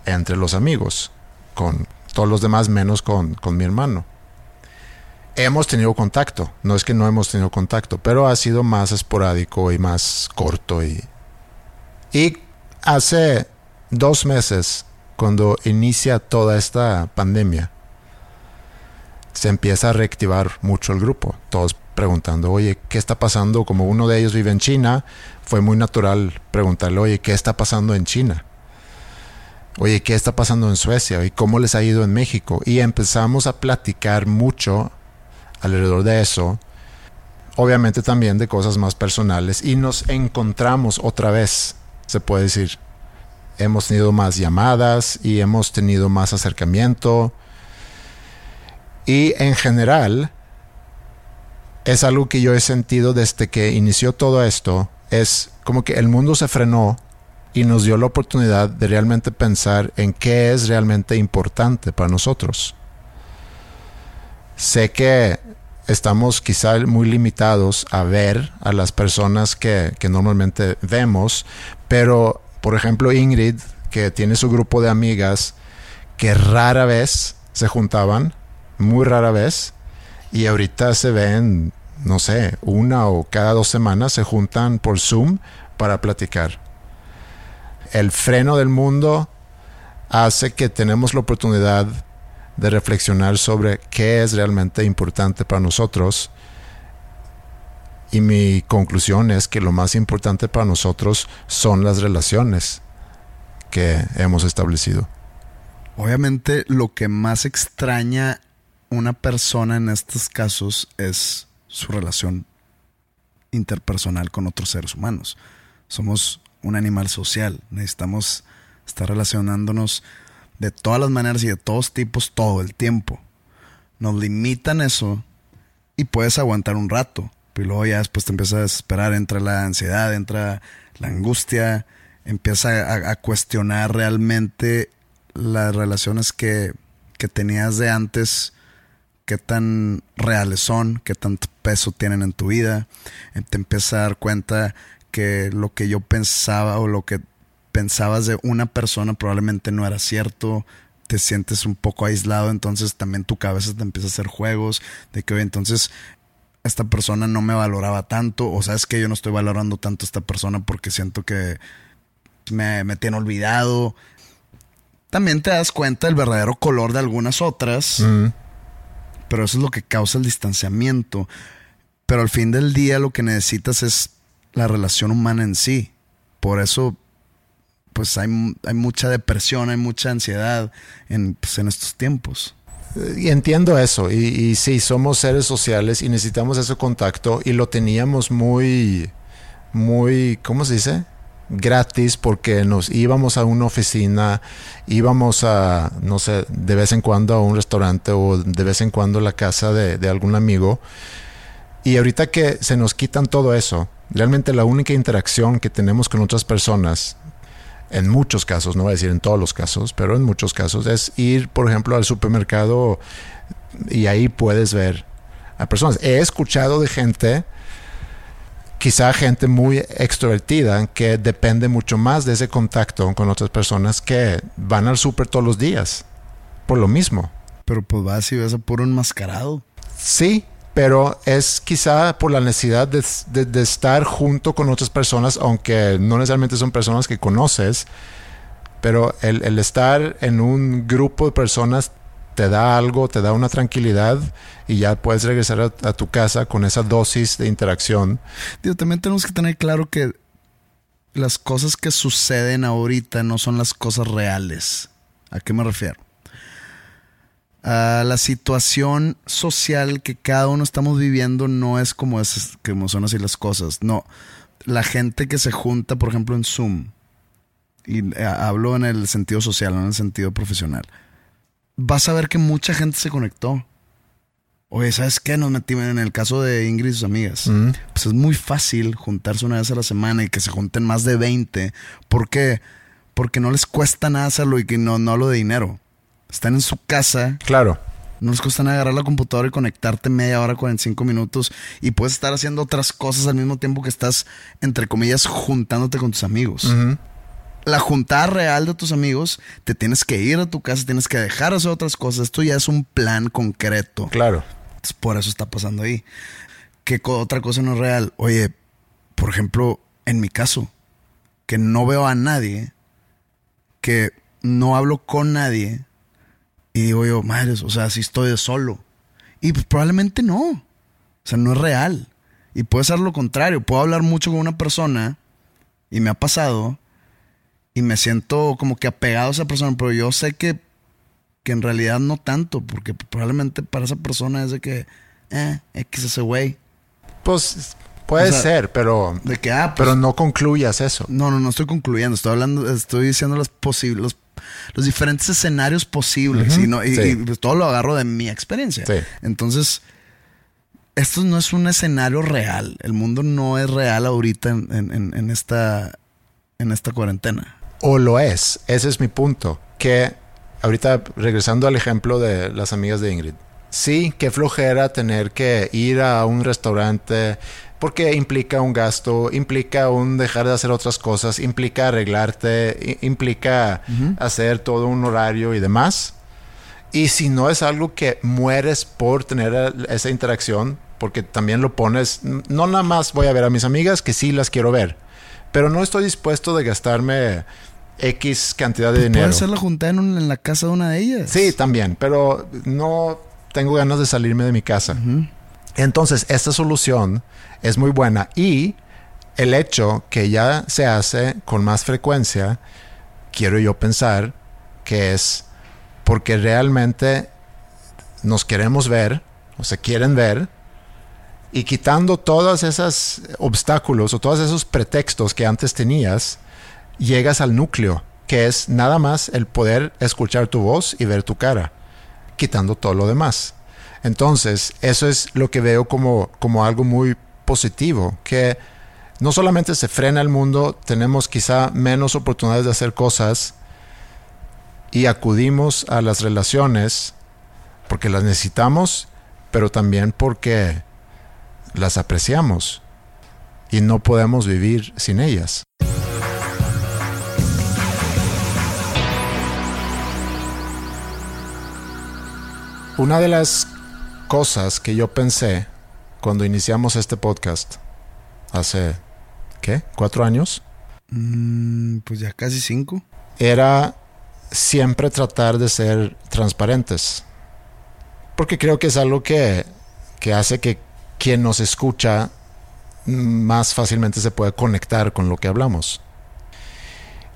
entre los amigos, con todos los demás menos con, con mi hermano hemos tenido contacto. No es que no hemos tenido contacto, pero ha sido más esporádico y más corto. Y, hace dos meses, cuando inicia toda esta pandemia, se empieza a reactivar mucho el grupo. Todos preguntando, oye, ¿qué está pasando? Como uno de ellos vive en China, fue muy natural preguntarle, oye, ¿qué está pasando en China? Oye, ¿qué está pasando en Suecia? ¿Y cómo les ha ido en México? Y empezamos a platicar mucho alrededor de eso, obviamente también de cosas más personales y nos encontramos otra vez, se puede decir. Hemos tenido más llamadas y hemos tenido más acercamiento. Y en general, es algo que yo he sentido desde que inició todo esto, es como que el mundo se frenó y nos dio la oportunidad de realmente pensar en qué es realmente importante para nosotros. Sé que estamos quizá muy limitados a ver a las personas que, que normalmente vemos, pero por ejemplo Ingrid, que tiene su grupo de amigas que rara vez se juntaban, muy rara vez, y ahorita se ven, no sé, una o cada dos semanas se juntan por Zoom para platicar. El freno del mundo hace que tenemos la oportunidad de reflexionar sobre qué es realmente importante para nosotros. Y mi conclusión es que lo más importante para nosotros son las relaciones que hemos establecido. Obviamente lo que más extraña una persona en estos casos es su relación interpersonal con otros seres humanos. Somos un animal social, necesitamos estar relacionándonos de todas las maneras y de todos tipos todo el tiempo. Nos limitan eso y puedes aguantar un rato, pero luego ya después te empiezas a desesperar, entra la ansiedad, entra la angustia, empieza a, cuestionar realmente las relaciones que, que tenías de antes, qué tan reales son, qué tanto peso tienen en tu vida, te empiezas a dar cuenta que lo que yo pensaba o lo que pensabas de una persona probablemente no era cierto, te sientes un poco aislado, entonces también tu cabeza te empieza a hacer juegos de que, oye, entonces esta persona no me valoraba tanto, o sabes que yo no estoy valorando tanto a esta persona porque siento que me, me tiene olvidado. También te das cuenta del verdadero color de algunas otras, pero eso es lo que causa el distanciamiento. Pero al fin del día lo que necesitas es la relación humana en sí. Por eso pues hay, mucha depresión, hay mucha ansiedad en, pues, en estos tiempos. Y entiendo eso, y, y, sí, somos seres sociales y necesitamos ese contacto y lo teníamos muy, muy, ¿cómo se dice? gratis porque nos íbamos a una oficina, íbamos a, no sé, de vez en cuando a un restaurante o de vez en cuando a la casa de, de algún amigo. Y ahorita que se nos quitan todo eso, realmente la única interacción que tenemos con otras personas en muchos casos, no voy a decir en todos los casos, pero en muchos casos, es ir, por ejemplo, al supermercado y ahí puedes ver a personas. He escuchado de gente, quizá gente muy extrovertida, que depende mucho más de ese contacto con otras personas que van al super todos los días, por lo mismo. Pero pues vas y ves a puro enmascarado. Sí, pero es quizá por la necesidad de, estar junto con otras personas, aunque no necesariamente son personas que conoces, pero el, estar en un grupo de personas te da algo, te da una tranquilidad y ya puedes regresar a, tu casa con esa dosis de interacción. Digo, también tenemos que tener claro que las cosas que suceden ahorita no son las cosas reales. ¿A qué me refiero? La situación social que cada uno estamos viviendo no es como, es, como son así las cosas. No, la gente que se junta, por ejemplo, en Zoom, y eh, hablo en el sentido social, no en el sentido profesional, vas a ver que mucha gente se conectó. Oye, ¿sabes qué? Nos metimos en el caso de Ingrid y sus amigas. Pues es muy fácil juntarse una vez a la semana y que se junten más de 20. ¿Por qué? Porque no les cuesta nada hacerlo y que no, no hablo de dinero están en su casa. Claro. No les cuesta nada agarrar la computadora y conectarte media hora, 45 minutos y puedes estar haciendo otras cosas al mismo tiempo que estás, entre comillas, juntándote con tus amigos. La juntada real de tus amigos, te tienes que ir a tu casa, tienes que dejar hacer otras cosas. Esto ya es un plan concreto. Claro. por eso está pasando ahí. ¿Qué otra cosa no es real? Oye, por ejemplo, en mi caso, que no veo a nadie, que no hablo con nadie, y digo yo, madres, o sea, si estoy de solo. Y pues, probablemente no. O sea, no es real. Y puede ser lo contrario. Puedo hablar mucho con una persona y me ha pasado y me siento como que apegado a esa persona, pero yo sé que, que en realidad no tanto, porque probablemente para esa persona es de que, eh, X ese güey. Pues puede ser, pero, de que, ah, pues pero no concluyas eso. No, no, no estoy concluyendo. Estoy hablando, estoy diciendo las posibles, los diferentes escenarios posibles y, pues, todo lo agarro de mi experiencia. Entonces, esto no es un escenario real. El mundo no es real ahorita en, esta, en esta cuarentena. O lo es. Ese es mi punto. Que ahorita, regresando al ejemplo de las amigas de Ingrid, sí, qué flojera tener que ir a un restaurante porque implica un gasto, implica un dejar de hacer otras cosas, implica arreglarte, implica hacer todo un horario y demás. Y si no es algo que mueres por tener esa interacción, porque también lo pones, no nada más voy a ver a mis amigas que sí las quiero ver, pero no estoy dispuesto de gastarme X cantidad de dinero. Puedes hacer la junta en, la casa de una de ellas. Sí, también, pero no tengo ganas de salirme de mi casa. Entonces, esta solución es muy buena y el hecho que ya se hace con más frecuencia, quiero yo pensar que es porque realmente nos queremos ver o se quieren ver y quitando todos esos obstáculos o todos esos pretextos que antes tenías, llegas al núcleo, que es nada más el poder escuchar tu voz y ver tu cara, quitando todo lo demás. Entonces, eso es lo que veo como, como algo muy positivo, que no solamente se frena el mundo, tenemos quizá menos oportunidades de hacer cosas y acudimos a las relaciones porque las necesitamos, pero también porque las apreciamos y no podemos vivir sin ellas. Una de las cosas que yo pensé cuando iniciamos este podcast hace, ¿qué? ¿Cuatro años? Mm, pues ya casi cinco. Era siempre tratar de ser transparentes. Porque creo que es algo que, que hace que quien nos escucha más fácilmente se pueda conectar con lo que hablamos.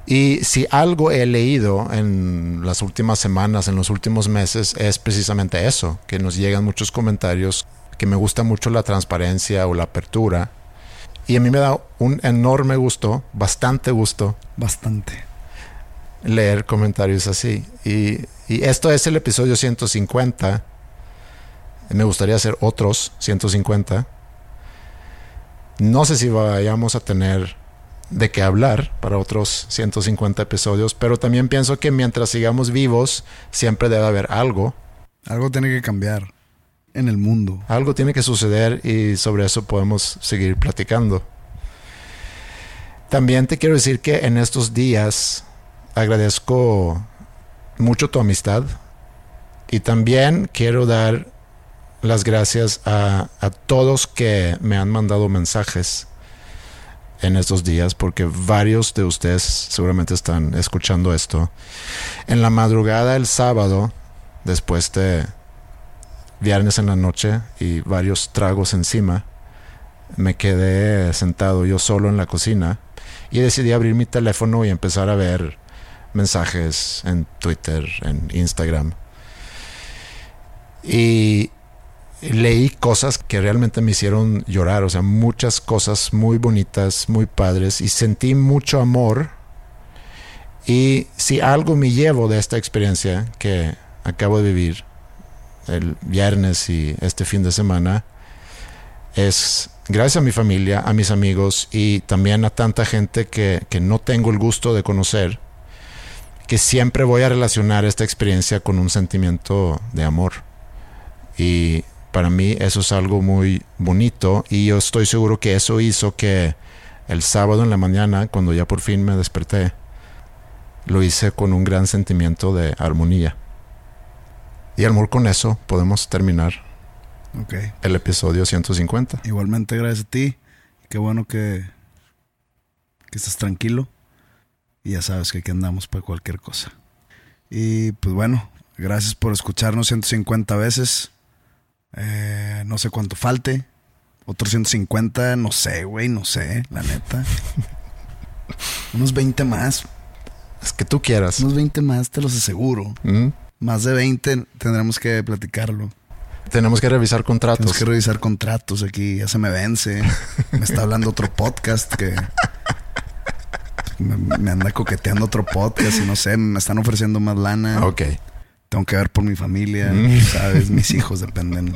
Y si algo he leído en las últimas semanas, en los últimos meses, es precisamente eso, que nos llegan muchos comentarios, que me gusta mucho la transparencia o la apertura. Y a mí me da un enorme gusto, bastante gusto. Bastante. Leer comentarios así. Y, y esto es el episodio 150. Me gustaría hacer otros 150. No sé si vayamos a tener de qué hablar para otros 150 episodios, pero también pienso que mientras sigamos vivos, siempre debe haber algo. Algo tiene que cambiar en el mundo. Algo tiene que suceder y sobre eso podemos seguir platicando. También te quiero decir que en estos días agradezco mucho tu amistad y también quiero dar las gracias a, todos que me han mandado mensajes en estos días porque varios de ustedes seguramente están escuchando esto. En la madrugada del sábado, después de viernes en la noche y varios tragos encima, me quedé sentado yo solo en la cocina y decidí abrir mi teléfono y empezar a ver mensajes en Twitter, en Instagram. Y leí cosas que realmente me hicieron llorar, o sea, muchas cosas muy bonitas, muy padres, y sentí mucho amor. Y si algo me llevo de esta experiencia que acabo de vivir el viernes y este fin de semana, es gracias a mi familia, a mis amigos y también a tanta gente que, que no tengo el gusto de conocer, que siempre voy a relacionar esta experiencia con un sentimiento de amor. Y para mí eso es algo muy bonito y yo estoy seguro que eso hizo que el sábado en la mañana, cuando ya por fin me desperté, lo hice con un gran sentimiento de armonía. Y amor con eso podemos terminar el episodio 150. Igualmente gracias a ti. Qué bueno que, que estás tranquilo. Y ya sabes que aquí andamos para cualquier cosa. Y pues bueno, gracias por escucharnos 150 veces. Eh, no sé cuánto falte. Otros 150, no sé, güey, no sé, la neta. Unos 20 más. Es que tú quieras. Unos 20 más, te los aseguro. Mm. Más de 20 tendremos que platicarlo. Tenemos que revisar contratos. Tenemos que revisar contratos aquí. Ya se me vence. me está hablando otro podcast que me, me, anda coqueteando otro podcast y no sé, me están ofreciendo más lana. Ok tengo que ver por mi familia, mm. ¿sabes? Mis hijos dependen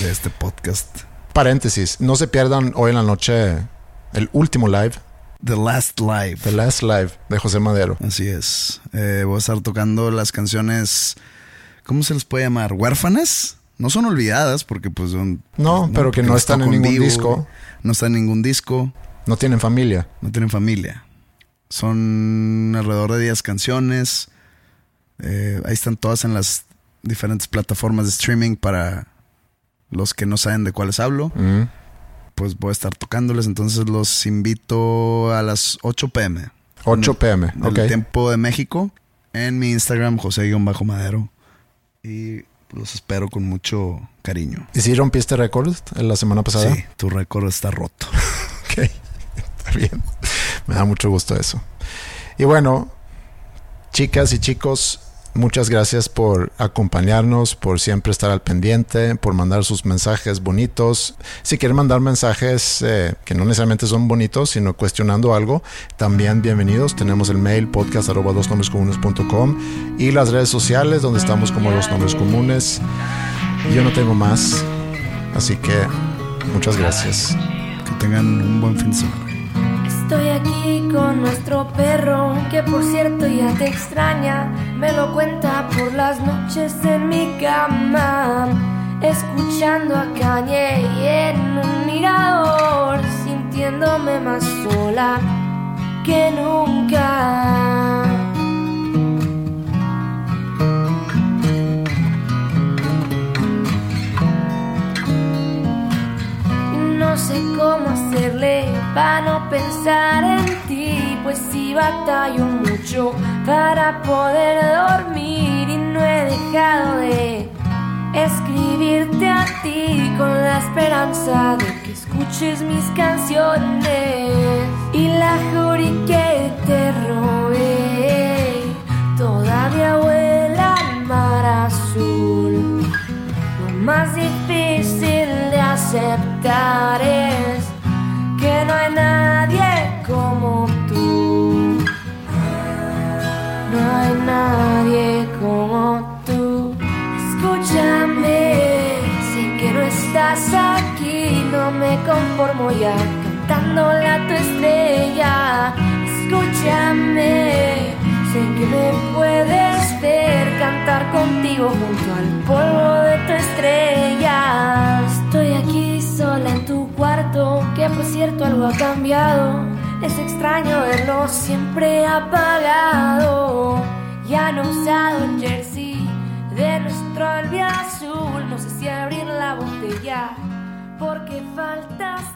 de este podcast. Paréntesis, no se pierdan hoy en la noche el último live. The Last Live. The Last Live de José Madero. Así es. Eh, voy a estar tocando las canciones ¿cómo se les puede llamar? ¿Huérfanas? No son olvidadas porque pues son... No, pero que no están en ningún vivo, disco. No están en ningún disco. No tienen familia. No tienen familia. Son alrededor de 10 canciones. Eh, ahí están todas en las diferentes plataformas de streaming para los que no saben de cuáles hablo. Mm. Pues voy a estar tocándoles. Entonces los invito a las 8 pm. 8 pm. Del Ok. tiempo de México. En mi Instagram, José-Madero. Y los espero con mucho cariño. ¿Y si rompiste récord en la semana pasada? Sí, tu récord está roto. Ok, está bien. Me da mucho gusto eso. Y bueno, chicas y chicos, muchas gracias por acompañarnos, por siempre estar al pendiente, por mandar sus mensajes bonitos. Si quieren mandar mensajes eh, que no necesariamente son bonitos, sino cuestionando algo, también bienvenidos. Tenemos el mail podcast arroba dosnombrescomunes.com y las redes sociales donde estamos como Los Nombres Comunes. Yo no tengo más, así que muchas gracias. Que tengan un buen fin de semana. Estoy aquí con nuestro perro, que por cierto ya te extraña. Me lo cuenta por las noches en mi cama. Escuchando a Kanye en un mirador, sintiéndome más sola que nunca. No sé cómo hacerle para no pensar en ti, pues si batallo mucho para poder dormir y no he dejado de escribirte a ti con la esperanza de que escuches mis canciones y la jury que te robé todavía vuela al mar azul. Lo más difícil aceptar es que no hay nadie como tú. No hay nadie como tú. Escúchame, sé que no estás aquí, no me conformo ya cantándole a tu estrella. Escúchame, sé que me puedes ver cantar contigo junto al polvo de tu estrella. Por cierto algo ha cambiado. Es extraño verlo siempre apagado. Ya no usado el jersey de nuestro albi azul. No sé si abrir la botella porque faltas